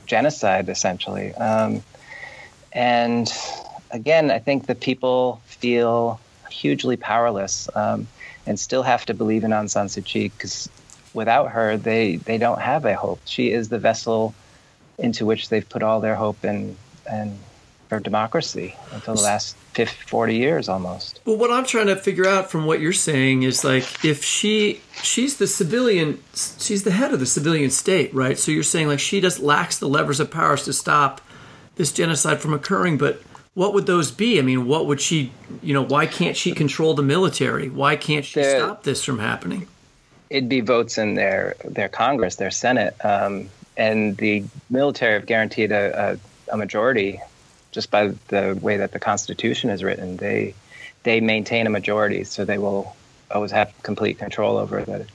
F: genocide essentially. Um, and again, I think the people feel hugely powerless um, and still have to believe in Aung San Suu Kyi because without her, they they don't have a hope. She is the vessel into which they've put all their hope and and democracy until the last 50, 40 years almost.
A: Well, what I'm trying to figure out from what you're saying is like if she she's the civilian she's the head of the civilian state, right? So you're saying like she just lacks the levers of powers to stop this genocide from occurring, but what would those be? I mean, what would she, you know, why can't she control the military? Why can't she there, stop this from happening?
F: It'd be votes in their their Congress, their Senate, um, and the military have guaranteed a, a, a majority just by the way that the Constitution is written. They they maintain a majority, so they will always have complete control over the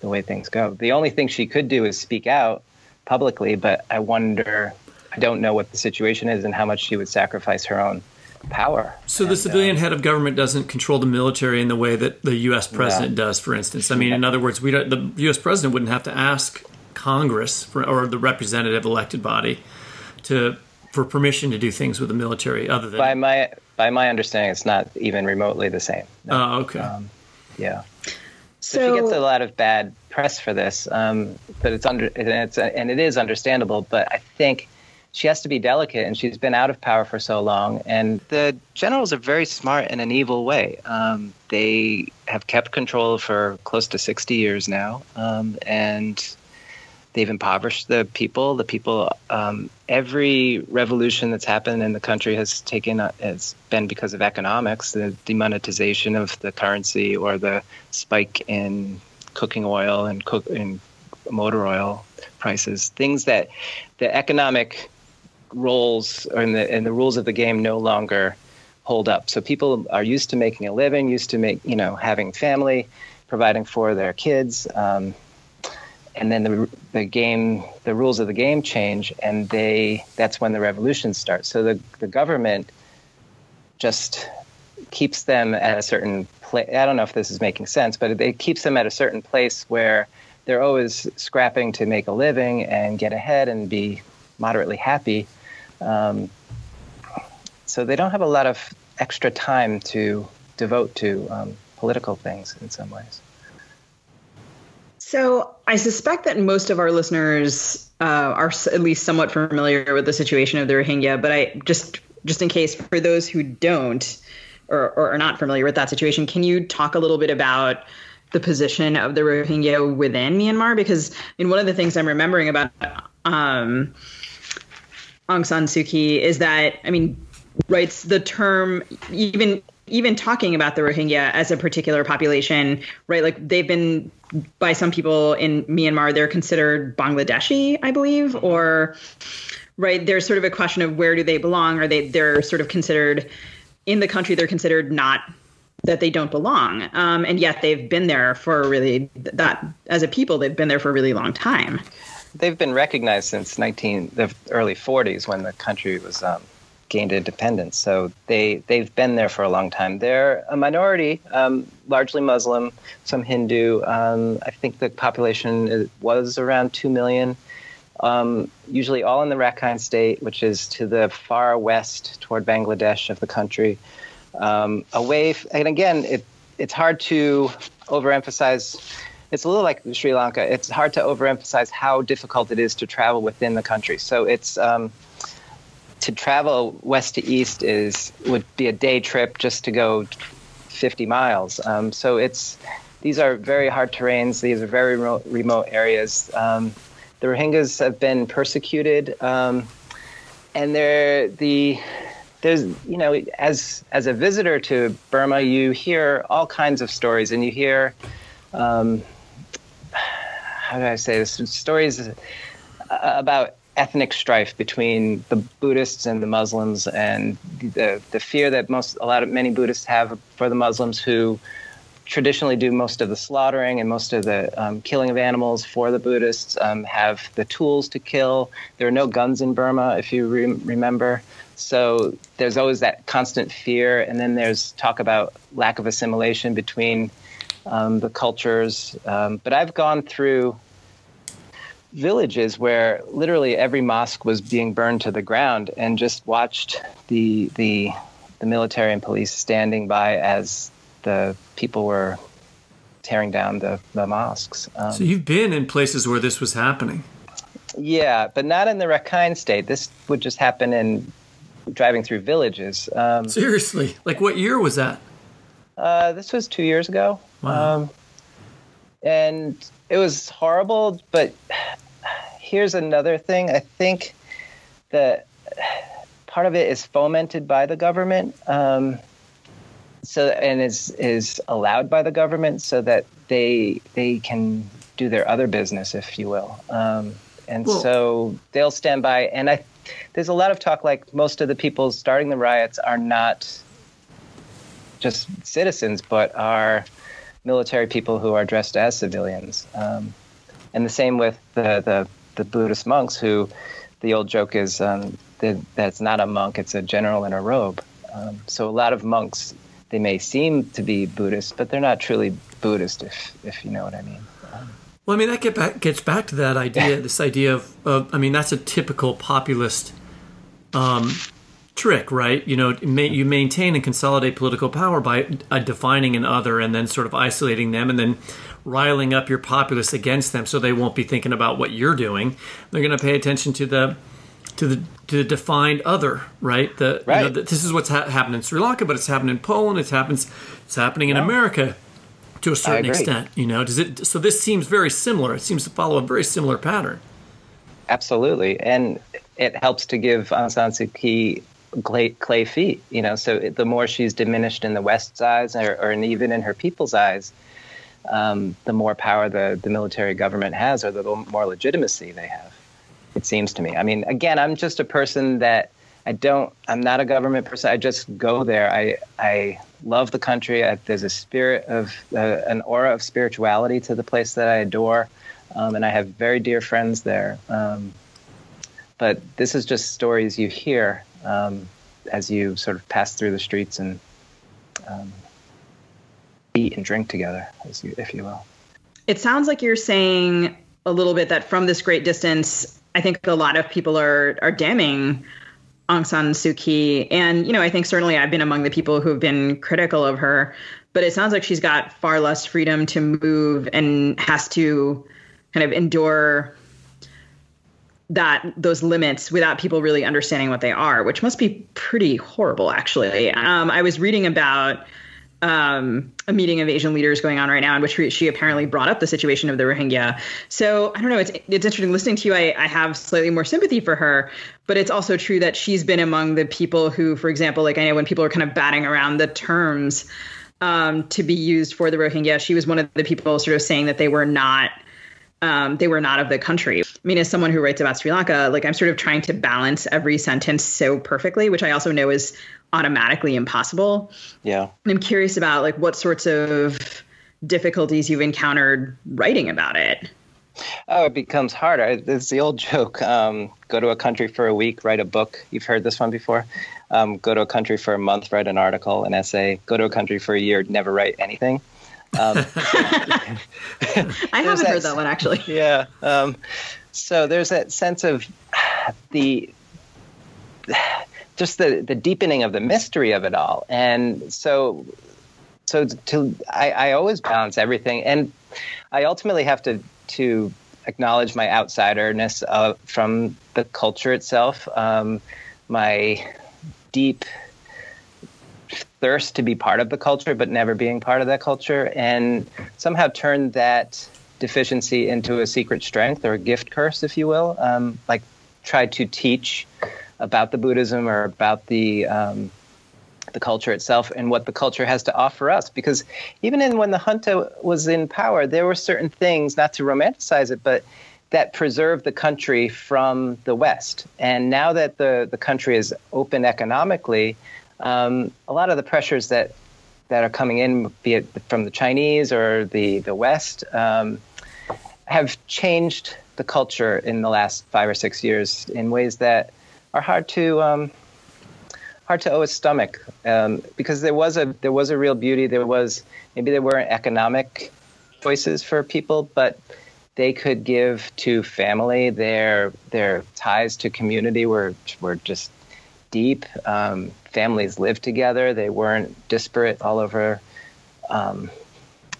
F: the way things go. The only thing she could do is speak out publicly, but I wonder. I don't know what the situation is and how much she would sacrifice her own power.
A: So and, the civilian uh, head of government doesn't control the military in the way that the U.S. president does, for instance. I mean, in other words, we don't, the U.S. president wouldn't have to ask Congress for, or the representative elected body to for permission to do things with the military other than
F: by my by my understanding it's not even remotely the same.
A: No. oh okay.
F: Um, yeah. So, so, she gets a lot of bad press for this um, but it's under and it's and it is understandable but i think she has to be delicate and she's been out of power for so long and the generals are very smart in an evil way. Um, they have kept control for close to 60 years now um, and They've impoverished the people. The people, um, every revolution that's happened in the country has taken uh, has been because of economics, the demonetization of the currency or the spike in cooking oil and cook in motor oil prices. Things that the economic roles and the and the rules of the game no longer hold up. So people are used to making a living, used to make you know having family, providing for their kids. Um, and then the the game the rules of the game change and they that's when the revolution starts so the the government just keeps them at a certain place i don't know if this is making sense but it keeps them at a certain place where they're always scrapping to make a living and get ahead and be moderately happy. Um, so they don't have a lot of extra time to devote to um, political things in some ways.
B: So I suspect that most of our listeners uh, are at least somewhat familiar with the situation of the Rohingya, but I just just in case for those who don't or, or are not familiar with that situation, can you talk a little bit about the position of the Rohingya within Myanmar? Because I mean, one of the things I'm remembering about um, Aung San Suu Kyi is that I mean, writes the term even even talking about the Rohingya as a particular population, right? Like they've been by some people in Myanmar, they're considered Bangladeshi, I believe, or right. There's sort of a question of where do they belong? Are they they're sort of considered in the country? They're considered not that they don't belong, um, and yet they've been there for really that as a people they've been there for a really long time.
F: They've been recognized since 19 the early 40s when the country was um, gained independence. So they they've been there for a long time. They're a minority, um, largely Muslim, some Hindu. Um, I think the population was around two million. Um, usually all in the Rakhine State, which is to the far west toward Bangladesh of the country. Um, away, and again, it it's hard to overemphasize. It's a little like Sri Lanka. It's hard to overemphasize how difficult it is to travel within the country. So it's um, to travel west to east is would be a day trip just to go 50 miles. Um, so it's these are very hard terrains. These are very remote, remote areas. Um, the Rohingyas have been persecuted, um, and they're the there's you know as as a visitor to Burma, you hear all kinds of stories, and you hear um, how do I say this stories about ethnic strife between the Buddhists and the Muslims, and the the fear that most a lot of many Buddhists have for the Muslims who traditionally do most of the slaughtering and most of the um, killing of animals for the Buddhists, um, have the tools to kill. There are no guns in Burma, if you re- remember. So there's always that constant fear, and then there's talk about lack of assimilation between um, the cultures. Um, but I've gone through villages where literally every mosque was being burned to the ground and just watched the the the military and police standing by as the people were tearing down the, the mosques.
A: Um, so you've been in places where this was happening.
F: Yeah, but not in the Rakhine state. This would just happen in driving through villages. Um,
A: Seriously, like what year was that?
F: Uh, this was two years ago.
A: Wow.
F: Um, and it was horrible, but here's another thing. I think that part of it is fomented by the government. Um, so and is is allowed by the government so that they they can do their other business, if you will. Um, and well, so they'll stand by. And I, there's a lot of talk like most of the people starting the riots are not just citizens, but are military people who are dressed as civilians. Um, and the same with the, the, the Buddhist monks who the old joke is um, that, that it's not a monk, it's a general in a robe. Um, so a lot of monks, they may seem to be Buddhist, but they're not truly Buddhist, if, if you know what I mean.
A: Well, I mean, that get back, gets back to that idea, this idea of, of, I mean, that's a typical populist um, trick, right? You know, you maintain and consolidate political power by uh, defining an other and then sort of isolating them and then riling up your populace against them so they won't be thinking about what you're doing. They're going to pay attention to the to the to the defined other, right? The,
F: right.
A: You know, the, this is what's ha- happened in Sri Lanka, but it's happened in Poland. It happens. It's happening in America to a certain extent. You know, does it? So this seems very similar. It seems to follow a very similar pattern.
F: Absolutely, and it helps to give Aung San Suu Kyi clay, clay feet. You know, so the more she's diminished in the West's eyes, or, or even in her people's eyes, um, the more power the, the military government has, or the more legitimacy they have. It seems to me. I mean, again, I'm just a person that I don't. I'm not a government person. I just go there. I I love the country. I, there's a spirit of uh, an aura of spirituality to the place that I adore, um, and I have very dear friends there. Um, but this is just stories you hear um, as you sort of pass through the streets and um, eat and drink together, you, if you will.
B: it sounds like you're saying a little bit that from this great distance, I think a lot of people are are damning Aung San Suu Kyi, and you know, I think certainly I've been among the people who have been critical of her. But it sounds like she's got far less freedom to move and has to kind of endure that those limits without people really understanding what they are, which must be pretty horrible, actually. Um, I was reading about um, a meeting of Asian leaders going on right now, in which she apparently brought up the situation of the Rohingya. So I don't know. It's it's interesting listening to you. I, I have slightly more sympathy for her, but it's also true that she's been among the people who, for example, like I know when people are kind of batting around the terms um, to be used for the Rohingya, she was one of the people sort of saying that they were not um, they were not of the country. I mean, as someone who writes about Sri Lanka, like I'm sort of trying to balance every sentence so perfectly, which I also know is automatically impossible.
F: Yeah.
B: And I'm curious about like what sorts of difficulties you've encountered writing about it.
F: Oh, it becomes harder. It's the old joke. Um, go to a country for a week, write a book. You've heard this one before. Um, go to a country for a month, write an article, an essay. Go to a country for a year, never write anything. Um,
B: I haven't heard that one actually.
F: Yeah. Um, so there's that sense of the just the the deepening of the mystery of it all, and so so to I, I always balance everything, and I ultimately have to to acknowledge my outsiderness of, from the culture itself, um, my deep thirst to be part of the culture, but never being part of that culture, and somehow turn that deficiency into a secret strength or a gift curse, if you will. Um, like try to teach about the Buddhism or about the um, the culture itself and what the culture has to offer us. Because even in when the junta was in power, there were certain things, not to romanticize it, but that preserved the country from the West. And now that the, the country is open economically, um, a lot of the pressures that that are coming in, be it from the Chinese or the the West, um, have changed the culture in the last five or six years in ways that are hard to um, hard to stomach um, because there was a there was a real beauty. There was maybe there weren't economic choices for people, but they could give to family. Their their ties to community were were just deep. Um, families lived together. They weren't disparate all over, um,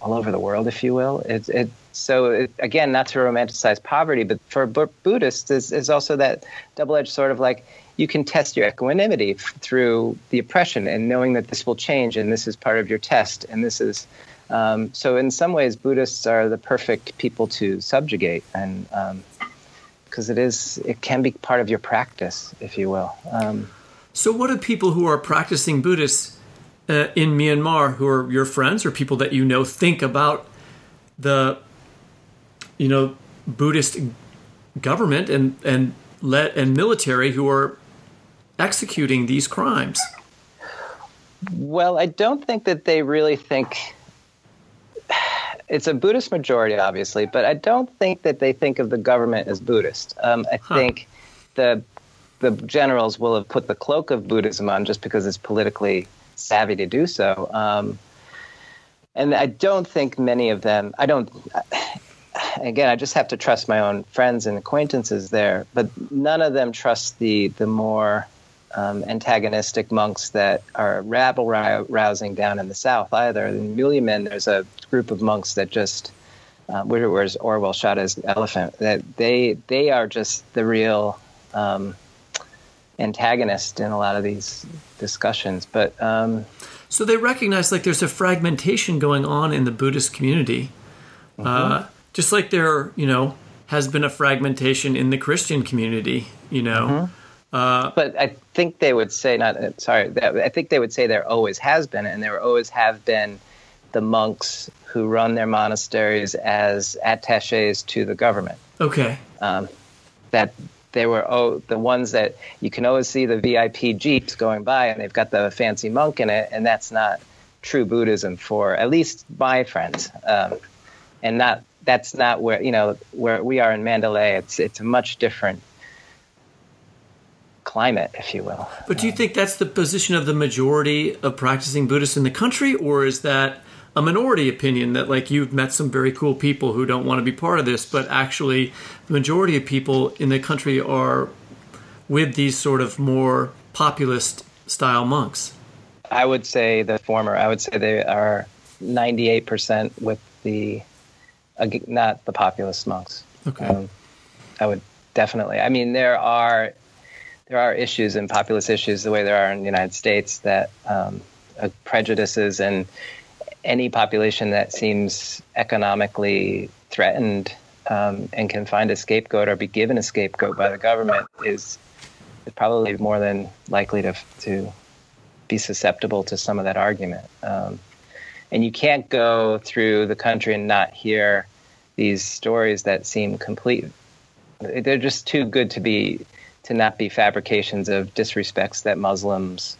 F: all over the world, if you will. It, it, so it, again, not to romanticize poverty, but for Buddhists, is, is also that double-edged sort of like you can test your equanimity f- through the oppression and knowing that this will change and this is part of your test and this is. Um, so in some ways, Buddhists are the perfect people to subjugate and because um, it is it can be part of your practice, if you will. Um,
A: so, what do people who are practicing Buddhists uh, in Myanmar, who are your friends or people that you know, think about the, you know, Buddhist government and and let and military who are executing these crimes?
F: Well, I don't think that they really think it's a Buddhist majority, obviously, but I don't think that they think of the government as Buddhist. Um, I huh. think the the generals will have put the cloak of Buddhism on just because it's politically savvy to do so. Um, and I don't think many of them, I don't, again, I just have to trust my own friends and acquaintances there, but none of them trust the, the more um, antagonistic monks that are rabble rousing down in the south either. In Mawlamyine, there's a group of monks that just, uh, where's Orwell shot his elephant, that they, they are just the real, um, antagonist in a lot of these discussions. But um,
A: so they recognize like there's a fragmentation going on in the Buddhist community, mm-hmm. uh, just like there you know has been a fragmentation in the Christian community. You know. Mm-hmm.
F: Uh, but I think they would say not. Uh, sorry, I think they would say there always has been, and there always have been the monks who run their monasteries as attaches to the government.
A: Okay.
F: Um, that they were oh the ones that you can always see the VIP jeeps going by and they've got the fancy monk in it, and that's not true Buddhism for at least my friends, um, and not that's not where you know where we are in Mandalay. It's it's a much different climate, if you will.
A: But do you think that's the position of the majority of practicing Buddhists in the country, or is that a minority opinion that like you've met some very cool people who don't want to be part of this, but actually the majority of people in the country are with these sort of more populist style monks.
F: I would say the former. I would say they are 98% with the, not the populist monks.
A: Okay.
F: Um, I would definitely. I mean, there are there are issues and populist issues the way there are in the United States that um, uh, prejudices and any population that seems economically threatened um, and can find a scapegoat or be given a scapegoat by the government is, probably more than likely to to be susceptible to some of that argument. Um, and you can't go through the country and not hear these stories that seem complete. They're just too good to be to not be fabrications of disrespects that Muslims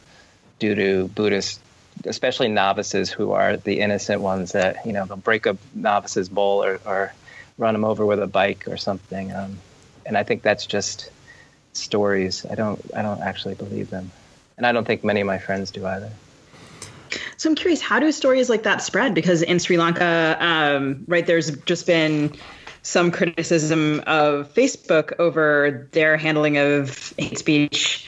F: do to Buddhists, especially novices who are the innocent ones that you know they'll break a novice's bowl or, or run them over with a bike or something. Um, and I think that's just stories. I don't I don't actually believe them, and I don't think many of my friends do either.
B: So I'm curious, how do stories like that spread? Because in Sri Lanka, um, right, there's just been some criticism of Facebook over their handling of hate speech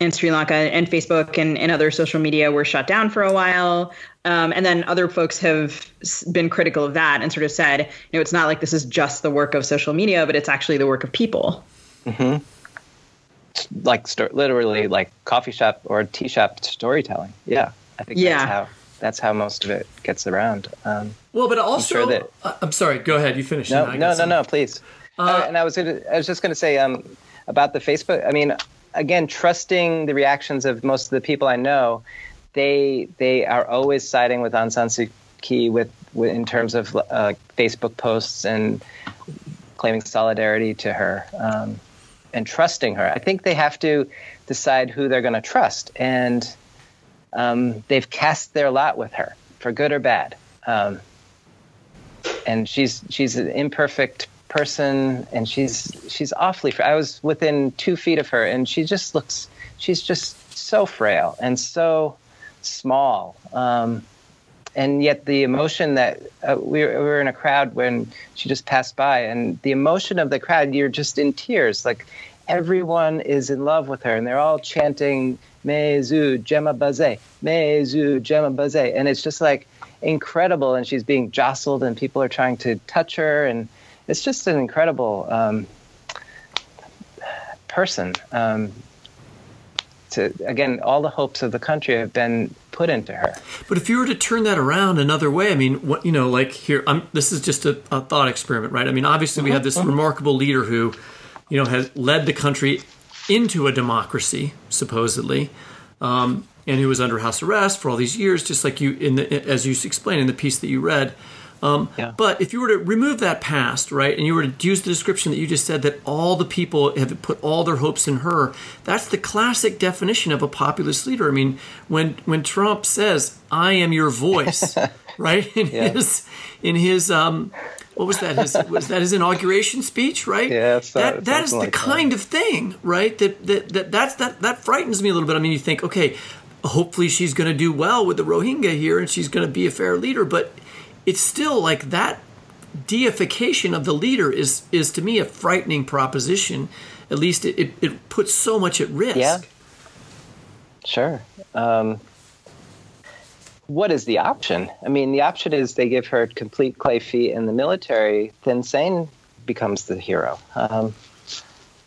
B: in Sri Lanka, and Facebook and, and other social media were shut down for a while. Um, and then other folks have been critical of that and sort of said, you know, it's not like this is just the work of social media, but it's actually the work of people.
F: Mm-hmm. Like st- literally, like coffee shop or tea shop storytelling. Yeah, I think
B: Yeah.
F: that's how that's how most of it gets around. Um,
A: Well, but
F: I'm
A: also,
F: sure that
A: I- I'm sorry. Go ahead. You finish.
F: no,
A: and
F: no, no, no, please. Uh, and I was gonna, I was just going to say um, about the Facebook. I mean, again, trusting the reactions of most of the people I know, they they are always siding with Aung San Suu Kyi with, with in terms of uh, Facebook posts and claiming solidarity to her um, and trusting her. I think they have to decide who they're going to trust, and um, they've cast their lot with her for good or bad. Um, and she's she's an imperfect person and she's she's awfully fra- i was within two feet of her and she just looks she's just so frail and so small um, and yet the emotion that uh, we, were, we were in a crowd when she just passed by and the emotion of the crowd you're just in tears like everyone is in love with her and they're all chanting mezu gemma baze mezu gemma baze and it's just like incredible and she's being jostled and people are trying to touch her and it's just an incredible um, person um, to again all the hopes of the country have been put into her
A: But if you were to turn that around another way, I mean, what you know, like here, I'm, this is just a, a thought experiment, right? I mean, obviously we have this remarkable leader who, you know, has led the country into a democracy supposedly, um, and who was under house arrest for all these years, just like you in the as you explained in the piece that you read. Um, But if you were to remove that past, right, and you were to use the description that you just said that all the people have put all their hopes in her, that's the classic definition of a populist leader. I mean, when when Trump says, "I am your voice," right, in
F: Yeah.
A: his in his um, what was that? His was that his inauguration speech, right?
F: Yeah,
A: that that is the
F: like that.
A: kind of thing, right? That that that that's, that that frightens me a little bit. I mean, you think, okay, hopefully she's going to do well with the Rohingya here, and she's going to be a fair leader, but it's still like that deification of the leader is is to me a frightening proposition. At least it, it, it puts so much at risk.
F: Yeah. Sure. Um, what is the option? I mean, the option is they give her complete clay feet in the military, then Sane becomes the hero. Um,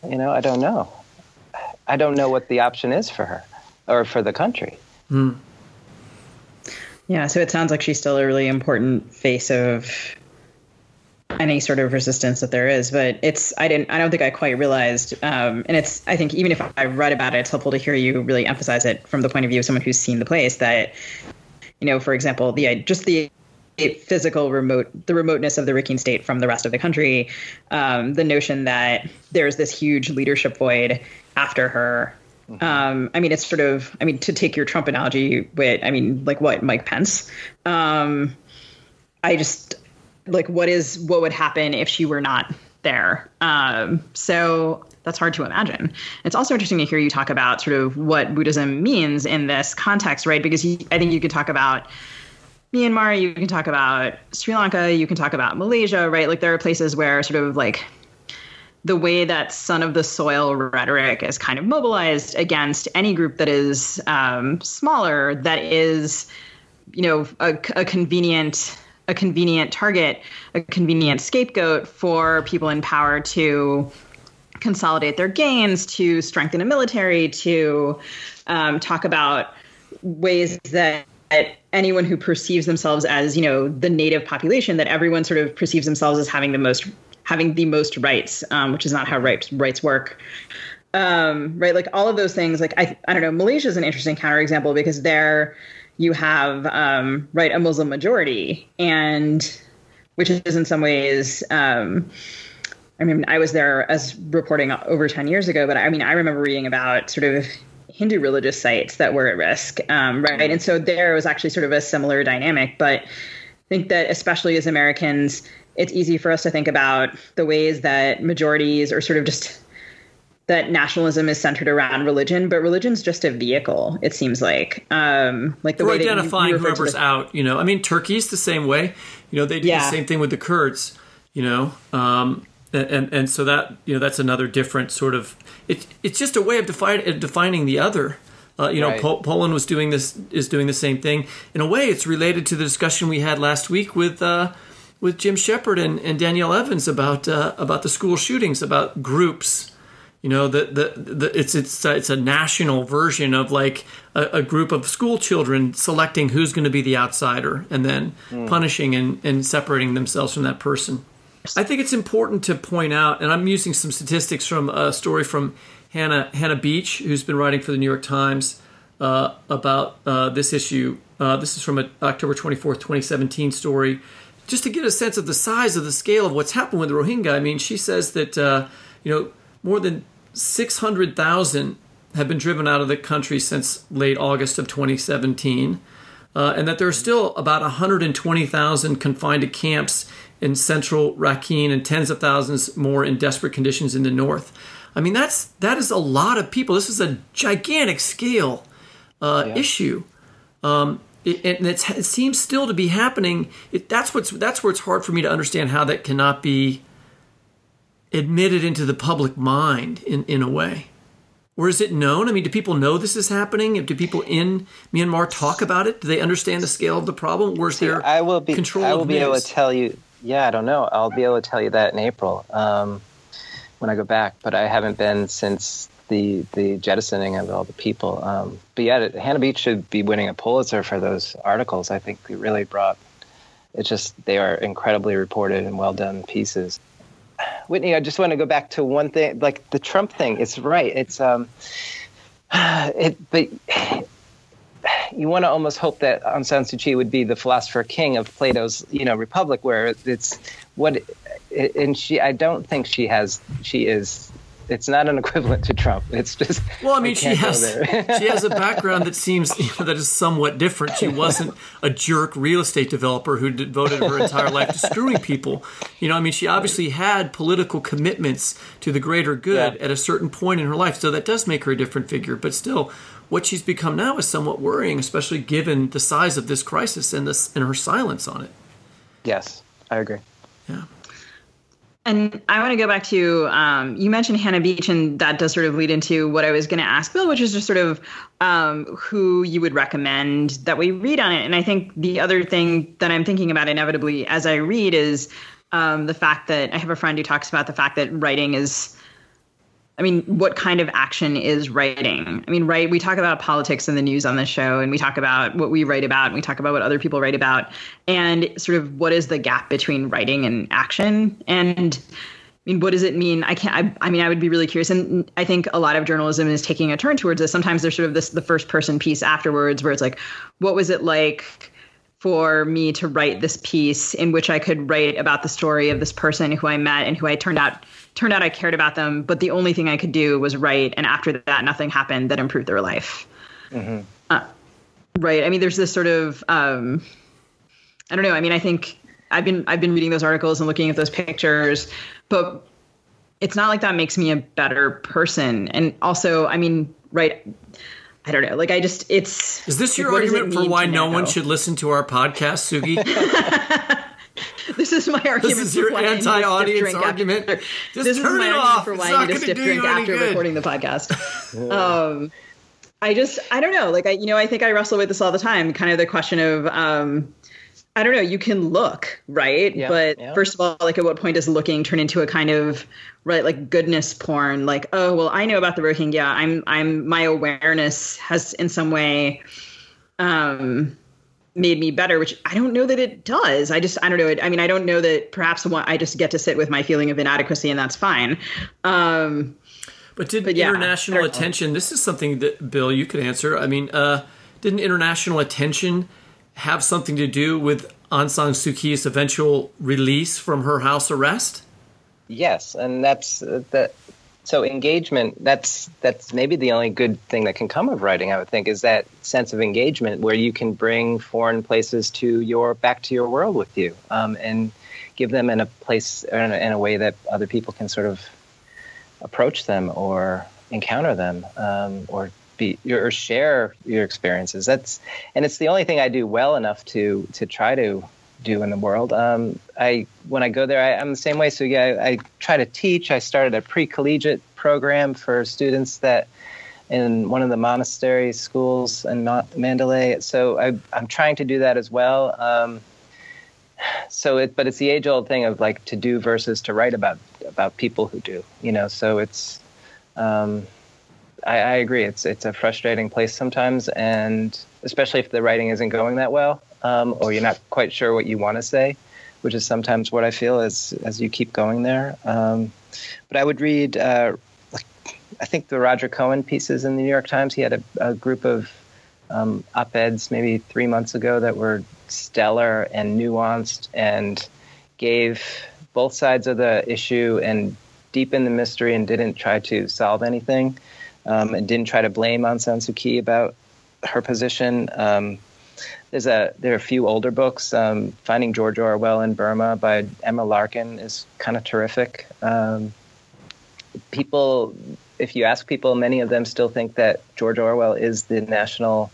F: you know, I don't know. I don't know what the option is for her or for the country.
A: Hmm.
B: Yeah, so it sounds like she's still a really important face of any sort of resistance that there is. But it's I didn't I don't think I quite realized, um, and it's I think even if I read about it, it's helpful to hear you really emphasize it from the point of view of someone who's seen the place. That you know, for example, the just the physical remote the remoteness of the Rakhine state from the rest of the country, um, the notion that there's this huge leadership void after her um, I mean, it's sort of, I mean, to take your Trump analogy with, I mean, like what, Mike Pence? Um, I just, like, what is, what would happen if she were not there? Um, so that's hard to imagine. It's also interesting to hear you talk about sort of what Buddhism means in this context, right? Because you, I think you could talk about Myanmar, you can talk about Sri Lanka, you can talk about Malaysia, right? Like there are places where sort of like the way that son of the soil rhetoric is kind of mobilized against any group that is um, smaller, that is, you know, a, a convenient a convenient target, a convenient scapegoat for people in power to consolidate their gains, to strengthen a military, to um, talk about ways that anyone who perceives themselves as, you know, the native population, that everyone sort of perceives themselves as having the most having the most rights, um, which is not how rights rights work. Um, right, like all of those things. Like I, I don't know. Malaysia is an interesting counterexample because there you have um, right a Muslim majority, and which is in some ways. Um, I mean, I was there as reporting over ten years ago, but I mean, I remember reading about sort of Hindu religious sites that were at risk, um, right? And so there was actually sort of a similar dynamic, but I think that especially as Americans it's easy for us to think about the ways that majorities are sort of just that nationalism is centered around religion, but religion's just a vehicle. It seems like, um, like the
A: For
B: way that you-
A: identifying
B: you
A: whoever's
B: the-
A: out. You know, I mean, Turkey's the same way. You know, they do
B: Yeah.
A: the same thing with the Kurds. You know, um, and, and and so that you know that's another different sort of. It, it's just a way of define, defining the other. Uh, you know,
F: Right.
A: Pol- Poland was doing this is doing the same thing. In a way, it's related to the discussion we had last week with uh, with Jim Shepard and, and Danielle Evans about uh, about the school shootings, about groups. You know, the, the, the it's it's uh, it's a national version of like a, a group of school children selecting who's going to be the outsider and then
F: Hmm.
A: punishing and, and separating themselves from that person. I think it's important to point out, and I'm using some statistics from a story from Hannah Hannah Beech, who's been writing for the New York Times uh, about uh, this issue. Uh, this is from an October 24th, 2017 story. Just to get a sense of the size of the scale of what's happened with the Rohingya. I mean, she says that uh, you know more than 600,000 have been driven out of the country since late August of 2017 uh, and that there are still about 120,000 confined to camps in central Rakhine and tens of thousands more in desperate conditions in the north. I mean, that's that is a lot of people. This is a gigantic scale uh, issue, um, it, and it's, it seems still to be happening. It, that's what's that's where it's hard for me to understand how that cannot be admitted into the public mind in, in a way. Or is it known? I mean, do people know this is happening? Do people in Myanmar talk about it? Do they understand the scale of the problem? Or is there
F: I will be.
A: control
F: I will be able to tell you. Yeah, I don't know. I'll be able to tell you that in April um, when I go back. But I haven't been since the the jettisoning of all the people. Um, but yeah, Hannah Beech should be winning a Pulitzer for those articles. I think it really brought. It's just they are incredibly reported and well done pieces. Whitney, I just want to go back to one thing, like the Trump thing. It's right. It's um, it, but you want to almost hope that Aung San Suu Kyi would be the philosopher king of Plato's, you know, Republic, where it's what, and she. I don't think she has. She is. It's not an equivalent to Trump. It's just.
A: Well, I mean, she has she has a background that seems you know, that is somewhat different. She wasn't a jerk real estate developer who devoted her entire life to screwing people. You know, I mean, she obviously had political commitments to the greater good
F: Yeah.
A: at a certain point in her life, so that does make her a different figure. But still, what she's become now is somewhat worrying, especially given the size of this crisis and this and her silence on it.
F: Yes, I agree.
A: Yeah.
B: And I want to go back to um, you mentioned Hannah Beech, and that does sort of lead into what I was going to ask Bill, which is just sort of um, who you would recommend that we read on it. And I think the other thing that I'm thinking about inevitably as I read is um, the fact that I have a friend who talks about the fact that writing is. I mean, what kind of action is writing? I mean, right? We talk about politics in the news on the show, and we talk about what we write about, and we talk about what other people write about, and sort of what is the gap between writing and action? And I mean, what does it mean? I can't. I, I mean, I would be really curious, and I think a lot of journalism is taking a turn towards this. Sometimes there's sort of this the first person piece afterwards, where it's like, what was it like? for me to write this piece in which I could write about the story of this person who I met and who I turned out turned out I cared about them, but the only thing I could do was write, and after that, nothing happened that improved their life. Uh, right? I mean, there's this sort of um, I don't know. I mean, I think I've been I've been reading those articles and looking at those pictures, but it's not like that makes me a better person. And also, I mean, right. I don't know. Like I just it's
A: Is this your
B: what does it
A: argument for why
B: to
A: no one should listen to our podcast, Sugi?
B: This is my argument.
A: is
B: for
A: your
B: why I need
A: anti-audience
B: drink after-
A: argument. Just
B: this is
A: turn
B: my
A: it off.
B: for
A: It's
B: why
A: not
B: I need to
A: gonna
B: sip
A: do
B: drink
A: you any
B: after
A: good.
B: recording the podcast. um, I just I don't know. Like I you know I think I wrestle with this all the time. Kind of the question of um, I don't know. You can look right,
F: Yeah,
B: but
F: yeah.
B: first of all, like at what point does looking turn into a kind of right like goodness porn? Like oh well, I know about the Rohingya. I'm I'm my awareness has in some way. Um, made me better, which I don't know that it does. I just, I don't know. I mean, I don't know that perhaps one, I just get to sit with my feeling of inadequacy and that's fine. Um,
A: But did
B: But yeah,
A: international
B: I
A: attention? This is something that Bill, you could answer. I mean, uh, didn't international attention have something to do with Aung San Suu Kyi's eventual release from her house arrest?
F: Yes, and that's uh, that. So engagement. That's that's maybe the only good thing that can come of writing. I would think is that sense of engagement where you can bring foreign places to your back to your world with you, um, and give them in a place in a, in a way that other people can sort of approach them or encounter them um, or be or share your experiences. That's and it's the only thing I do well enough to to try to do in the world. Um, I when I go there, I, I'm the same way. So yeah, I, I try to teach. I started a pre-collegiate program for students that in one of the monastery schools in Ma- Mandalay. So I, I'm trying to do that as well. Um, so it, but it's the age-old thing of like to do versus to write about about people who do. You know, so it's. Um, I, I agree. It's it's a frustrating place sometimes, and especially if the writing isn't going that well, um, or you're not quite sure what you want to say, which is sometimes what I feel as as you keep going there. Um, but I would read, uh, I think the Roger Cohen pieces in the New York Times. He had a, a group of um, op-eds maybe three months ago that were stellar and nuanced and gave both sides of the issue and deepened the mystery and didn't try to solve anything um, and didn't try to blame Aung San Suu Kyi about her position. Um, there's a there are a few older books. Um, Finding George Orwell in Burma by Emma Larkin is kind of terrific. Um, people, if you ask people, many of them still think that George Orwell is the national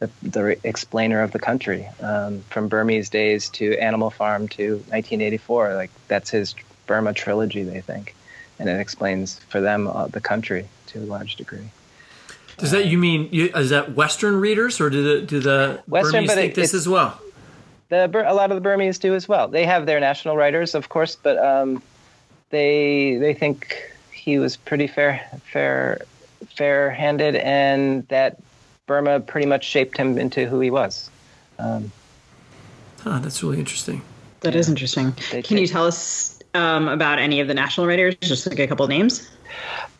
F: the, the explainer of the country um, from Burmese days to Animal Farm to 1984. Like that's his Burma trilogy, they think, and it explains for them uh, the country to a large degree.
A: Does that you mean you, is that Western readers or do the do the
F: Western,
A: Burmese think
F: it-
A: this as well?
F: The a lot of the Burmese do as well. They have their national writers, of course, but um, they they think he was pretty fair fair fair handed, and that Burma pretty much shaped him into who he was. Um,
A: Huh, that's really interesting.
B: that is interesting. Can you tell us um, about any of the national writers? Just like a couple names.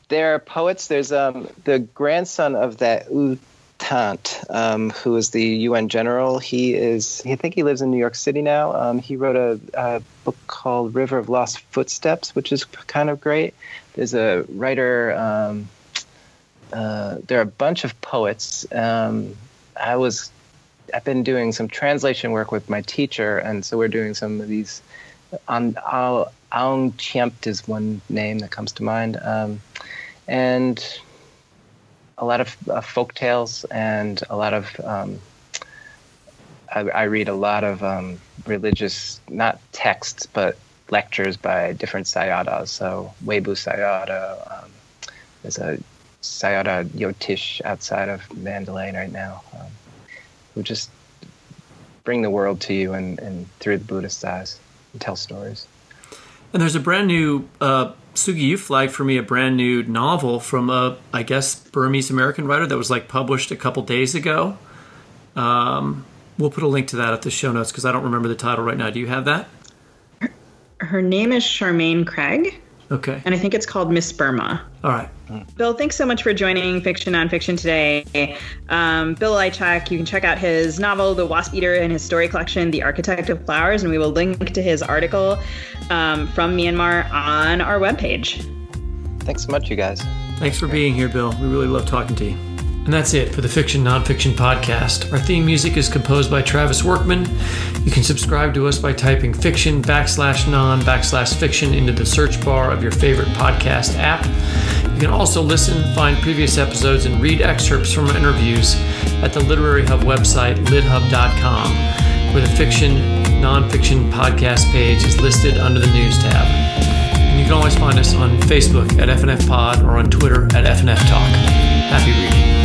F: There are poets. There's um, the grandson of that U Thant, um, who is the UN general. He is. I think he lives in New York City now. Um, he wrote a, a book called River of Lost Footsteps, which is kind of great. There's a writer. Um, uh, there are a bunch of poets. Um, I was. I've been doing some translation work with my teacher, and so we're doing some of these. On Aung Cheimt is one name that comes to mind, um, and a lot of uh, folk tales and a lot of. Um, I, I read a lot of um, religious, not texts, but lectures by different Sayadaws. So Webu Sayadaw, um, there's a Sayadaw Yotish outside of Mandalay right now, um, who just bring the world to you and, and through the Buddhist eyes and tell stories.
A: And there's a brand new uh, Sugi. You flagged for me a brand new novel from a, I guess, Burmese American writer that was like published a couple days ago. Um, we'll put a link to that at the show notes because I don't remember the title right now. Do you have that?
B: Her name is Charmaine Craig,
A: Okay.
B: and I think it's called Miss Burma.
A: All right.
B: Bill, thanks so much for joining Fiction Nonfiction today. Um, Bill Lychack, you can check out his novel, The Wasp Eater, and his story collection, The Architect of Flowers, and we will link to his article um, from Myanmar on our webpage.
F: Thanks so much, you guys.
A: Thanks for being here, Bill. We really love talking to you. And that's it for the Fiction Nonfiction Podcast. Our theme music is composed by Travis Workman. You can subscribe to us by typing fiction backslash non backslash fiction into the search bar of your favorite podcast app. You can also listen, find previous episodes, and read excerpts from interviews at the Literary Hub website, lithub.com, where the Fiction Nonfiction Podcast page is listed under the News tab. And you can always find us on Facebook at FNF Pod or on Twitter at FNF Talk. Happy reading.